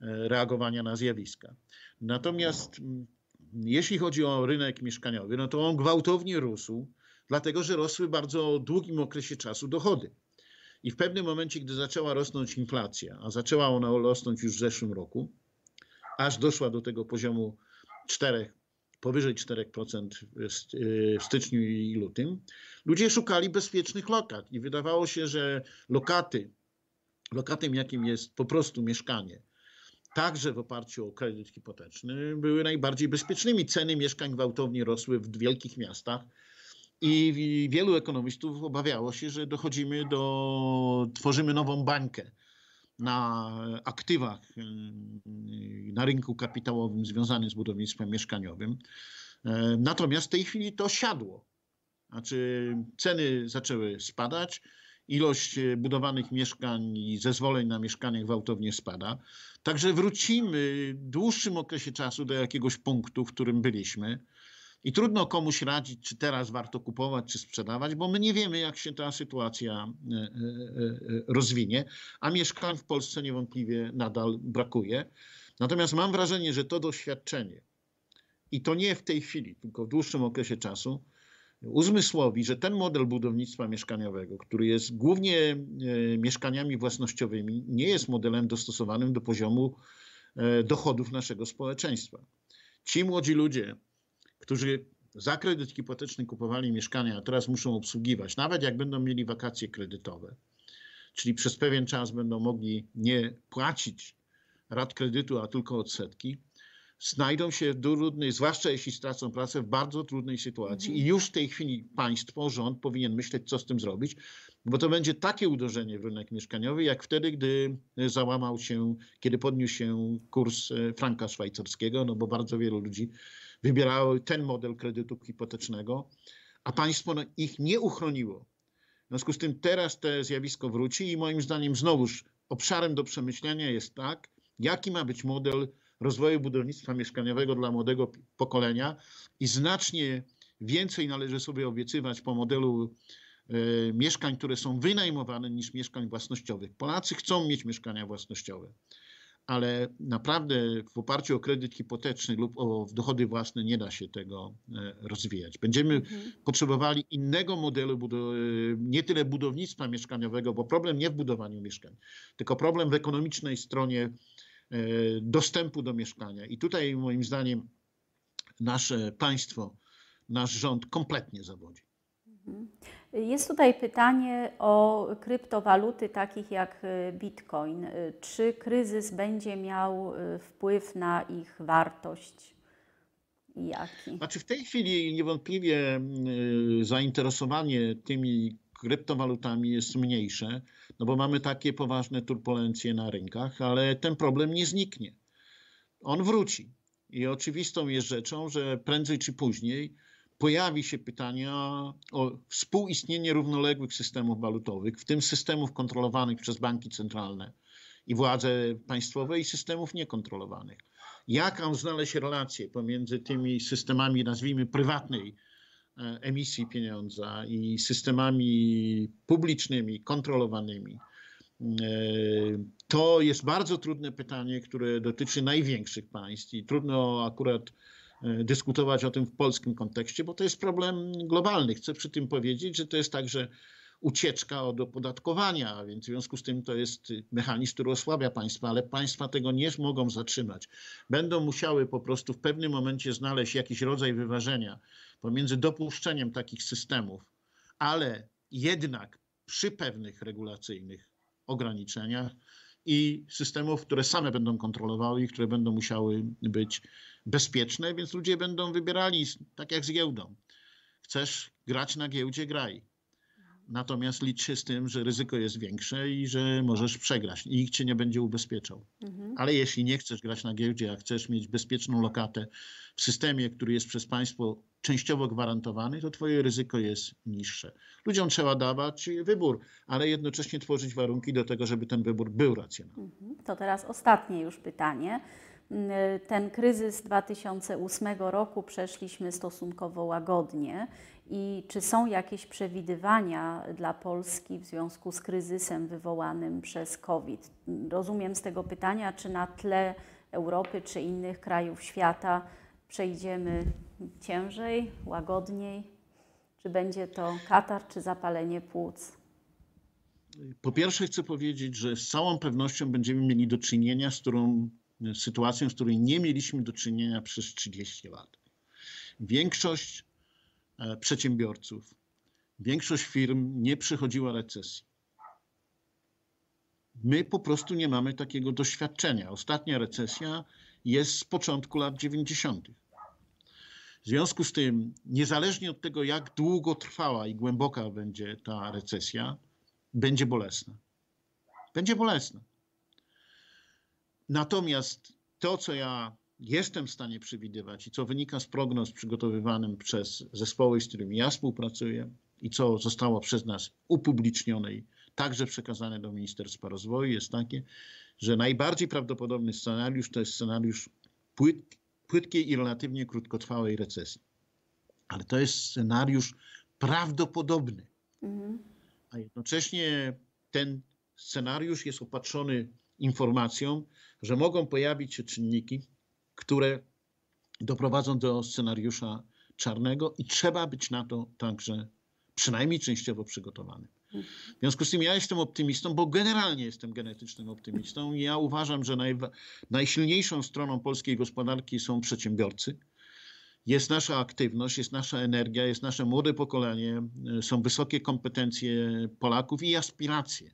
S2: e, reagowania na zjawiska. Natomiast mm, jeśli chodzi o rynek mieszkaniowy, no to on gwałtownie rósł, dlatego że rosły bardzo długim okresie czasu dochody. I w pewnym momencie, gdy zaczęła rosnąć inflacja, a zaczęła ona rosnąć już w zeszłym roku, aż doszła do tego poziomu 4, powyżej 4% w st- w styczniu i lutym, ludzie szukali bezpiecznych lokat i wydawało się, że lokaty, lokatem jakim jest po prostu mieszkanie, także w oparciu o kredyt hipoteczny, były najbardziej bezpiecznymi. Ceny mieszkań gwałtownie rosły w wielkich miastach i wi- wielu ekonomistów obawiało się, że dochodzimy do, tworzymy nową bańkę na aktywach y, na rynku kapitałowym związanym z budownictwem mieszkaniowym. E, Natomiast w tej chwili to siadło. Znaczy ceny zaczęły spadać, ilość e, budowanych mieszkań i zezwoleń na mieszkanie gwałtownie spada. Także wrócimy w dłuższym okresie czasu do jakiegoś punktu, w którym byliśmy. I trudno komuś radzić, czy teraz warto kupować, czy sprzedawać, bo my nie wiemy, jak się ta sytuacja e, e, e, rozwinie, a mieszkań w Polsce niewątpliwie nadal brakuje. Natomiast mam wrażenie, że to doświadczenie, i to nie w tej chwili, tylko w dłuższym okresie czasu, uzmysłowi, że ten model budownictwa mieszkaniowego, który jest głównie mieszkaniami własnościowymi, nie jest modelem dostosowanym do poziomu dochodów naszego społeczeństwa. Ci młodzi ludzie, którzy za kredyt hipoteczny kupowali mieszkania, a teraz muszą obsługiwać, nawet jak będą mieli wakacje kredytowe, czyli przez pewien czas będą mogli nie płacić rat kredytu, a tylko odsetki, znajdą się w trudnej, zwłaszcza jeśli stracą pracę, w bardzo trudnej sytuacji. I już w tej chwili państwo, rząd powinien myśleć, co z tym zrobić, bo to będzie takie uderzenie w rynek mieszkaniowy, jak wtedy, gdy załamał się, kiedy podniósł się kurs e, franka szwajcarskiego, no bo bardzo wielu ludzi wybierało ten model kredytu hipotecznego, a państwo ich nie uchroniło. W związku z tym teraz to zjawisko wróci i moim zdaniem znowuż obszarem do przemyślenia jest tak, jaki ma być model rozwoju budownictwa mieszkaniowego dla młodego pokolenia i znacznie więcej należy sobie obiecywać po modelu e, mieszkań, które są wynajmowane niż mieszkań własnościowych. Polacy chcą mieć mieszkania własnościowe, ale naprawdę w oparciu o kredyt hipoteczny lub o dochody własne nie da się tego e, rozwijać. Będziemy
S1: Mhm.
S2: potrzebowali innego modelu, e, nie tyle budownictwa mieszkaniowego, bo problem nie w budowaniu mieszkań, tylko problem w ekonomicznej stronie e, dostępu do mieszkania. I tutaj moim zdaniem nasze państwo, nasz rząd kompletnie zawodzi.
S1: Jest tutaj pytanie o kryptowaluty takich jak y, Bitcoin. Y, Czy kryzys będzie miał y, wpływ na ich wartość jaki?
S2: Znaczy w tej chwili niewątpliwie zainteresowanie tymi kryptowalutami jest mniejsze, no bo mamy takie poważne turbulencje na rynkach, ale ten problem nie zniknie. On wróci. I oczywistą jest rzeczą, że prędzej czy później pojawi się pytania o współistnienie równoległych systemów walutowych, w tym systemów kontrolowanych przez banki centralne i władze państwowe i systemów niekontrolowanych. Jaką znaleźć relację pomiędzy tymi systemami, nazwijmy prywatnej e, emisji pieniądza i systemami publicznymi, kontrolowanymi? E, To jest bardzo trudne pytanie, które dotyczy największych państw i trudno akurat dyskutować o tym w polskim kontekście, bo to jest problem globalny. Chcę przy tym powiedzieć, że to jest także ucieczka od opodatkowania, więc w związku z tym to jest mechanizm, który osłabia państwa, ale państwa tego nie mogą zatrzymać. Będą musiały po prostu w pewnym momencie znaleźć jakiś rodzaj wyważenia pomiędzy dopuszczeniem takich systemów, ale jednak przy pewnych regulacyjnych ograniczeniach i systemów, które same będą kontrolowały i które będą musiały być bezpieczne, więc ludzie będą wybierali tak jak z giełdą. Chcesz grać na giełdzie, graj. Natomiast licz się z tym, że ryzyko jest większe i że możesz przegrać i nikt cię nie będzie ubezpieczał. Mhm. Ale jeśli nie chcesz grać na giełdzie, a chcesz mieć bezpieczną lokatę w systemie, który jest przez państwo częściowo gwarantowany, to twoje ryzyko jest niższe. Ludziom trzeba dawać wybór, ale jednocześnie tworzyć warunki do tego, żeby ten wybór był racjonalny.
S1: Mhm. To teraz ostatnie już pytanie. Ten kryzys 2008 roku przeszliśmy stosunkowo łagodnie i czy są jakieś przewidywania dla Polski w związku z kryzysem wywołanym przez COVID? Rozumiem z tego pytania, czy na tle Europy czy innych krajów świata przejdziemy ciężej, łagodniej? Czy będzie to katar, czy zapalenie płuc?
S2: Po pierwsze, chcę powiedzieć, że z całą pewnością będziemy mieli do czynienia z którą, sytuacją, z której nie mieliśmy do czynienia przez 30 lat. Większość E, przedsiębiorców. Większość firm nie przechodziła recesji. My po prostu nie mamy takiego doświadczenia. Ostatnia recesja jest z początku lat 90. W związku z tym, niezależnie od tego, jak długo trwała i głęboka będzie ta recesja, będzie bolesna. Będzie bolesna. Natomiast to, co ja jestem w stanie przewidywać i co wynika z prognoz przygotowywanych przez zespoły, z którymi ja współpracuję i co zostało przez nas upublicznione i także przekazane do Ministerstwa Rozwoju, jest takie, że najbardziej prawdopodobny scenariusz to jest scenariusz płyt, płytkiej i relatywnie krótkotrwałej recesji. Ale to jest scenariusz prawdopodobny. Mhm. A jednocześnie ten scenariusz jest opatrzony informacją, że mogą pojawić się czynniki, które doprowadzą do scenariusza czarnego i trzeba być na to także przynajmniej częściowo przygotowanym. W związku z tym ja jestem optymistą, bo generalnie jestem genetycznym optymistą ja uważam, że naj, najsilniejszą stroną polskiej gospodarki są przedsiębiorcy. Jest nasza aktywność, jest nasza energia, jest nasze młode pokolenie, są wysokie kompetencje Polaków i aspiracje,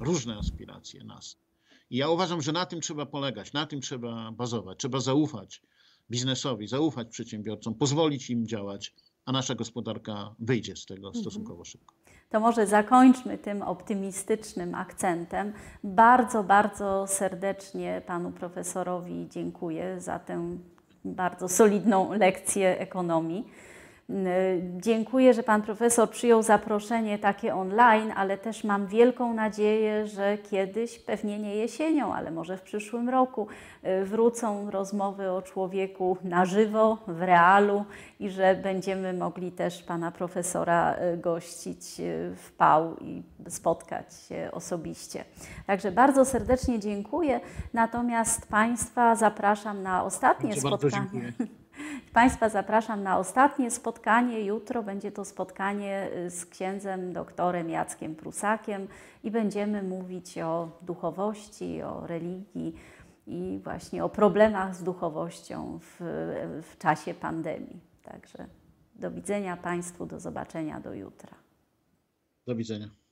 S2: różne aspiracje nas. I ja uważam, że na tym trzeba polegać, na tym trzeba bazować. Trzeba zaufać biznesowi, zaufać przedsiębiorcom, pozwolić im działać, a nasza gospodarka wyjdzie z tego mhm. stosunkowo szybko.
S1: To może zakończmy tym optymistycznym akcentem. Bardzo, bardzo serdecznie panu profesorowi dziękuję za tę bardzo solidną lekcję ekonomii. Dziękuję, że Pan Profesor przyjął zaproszenie takie online, ale też mam wielką nadzieję, że kiedyś, pewnie nie jesienią, ale może w przyszłym roku, y, wrócą rozmowy o człowieku na żywo, w realu i że będziemy mogli też Pana Profesora y, gościć w PAU i spotkać się osobiście. Także bardzo serdecznie dziękuję. Natomiast Państwa zapraszam na ostatnie bardzo spotkanie. Państwa zapraszam na ostatnie spotkanie. Jutro będzie to spotkanie y, z księdzem doktorem Jackiem Prusakiem i będziemy mówić o duchowości, o religii i właśnie o problemach z duchowością w, w czasie pandemii. Także do widzenia Państwu, do zobaczenia do jutra.
S2: Do widzenia.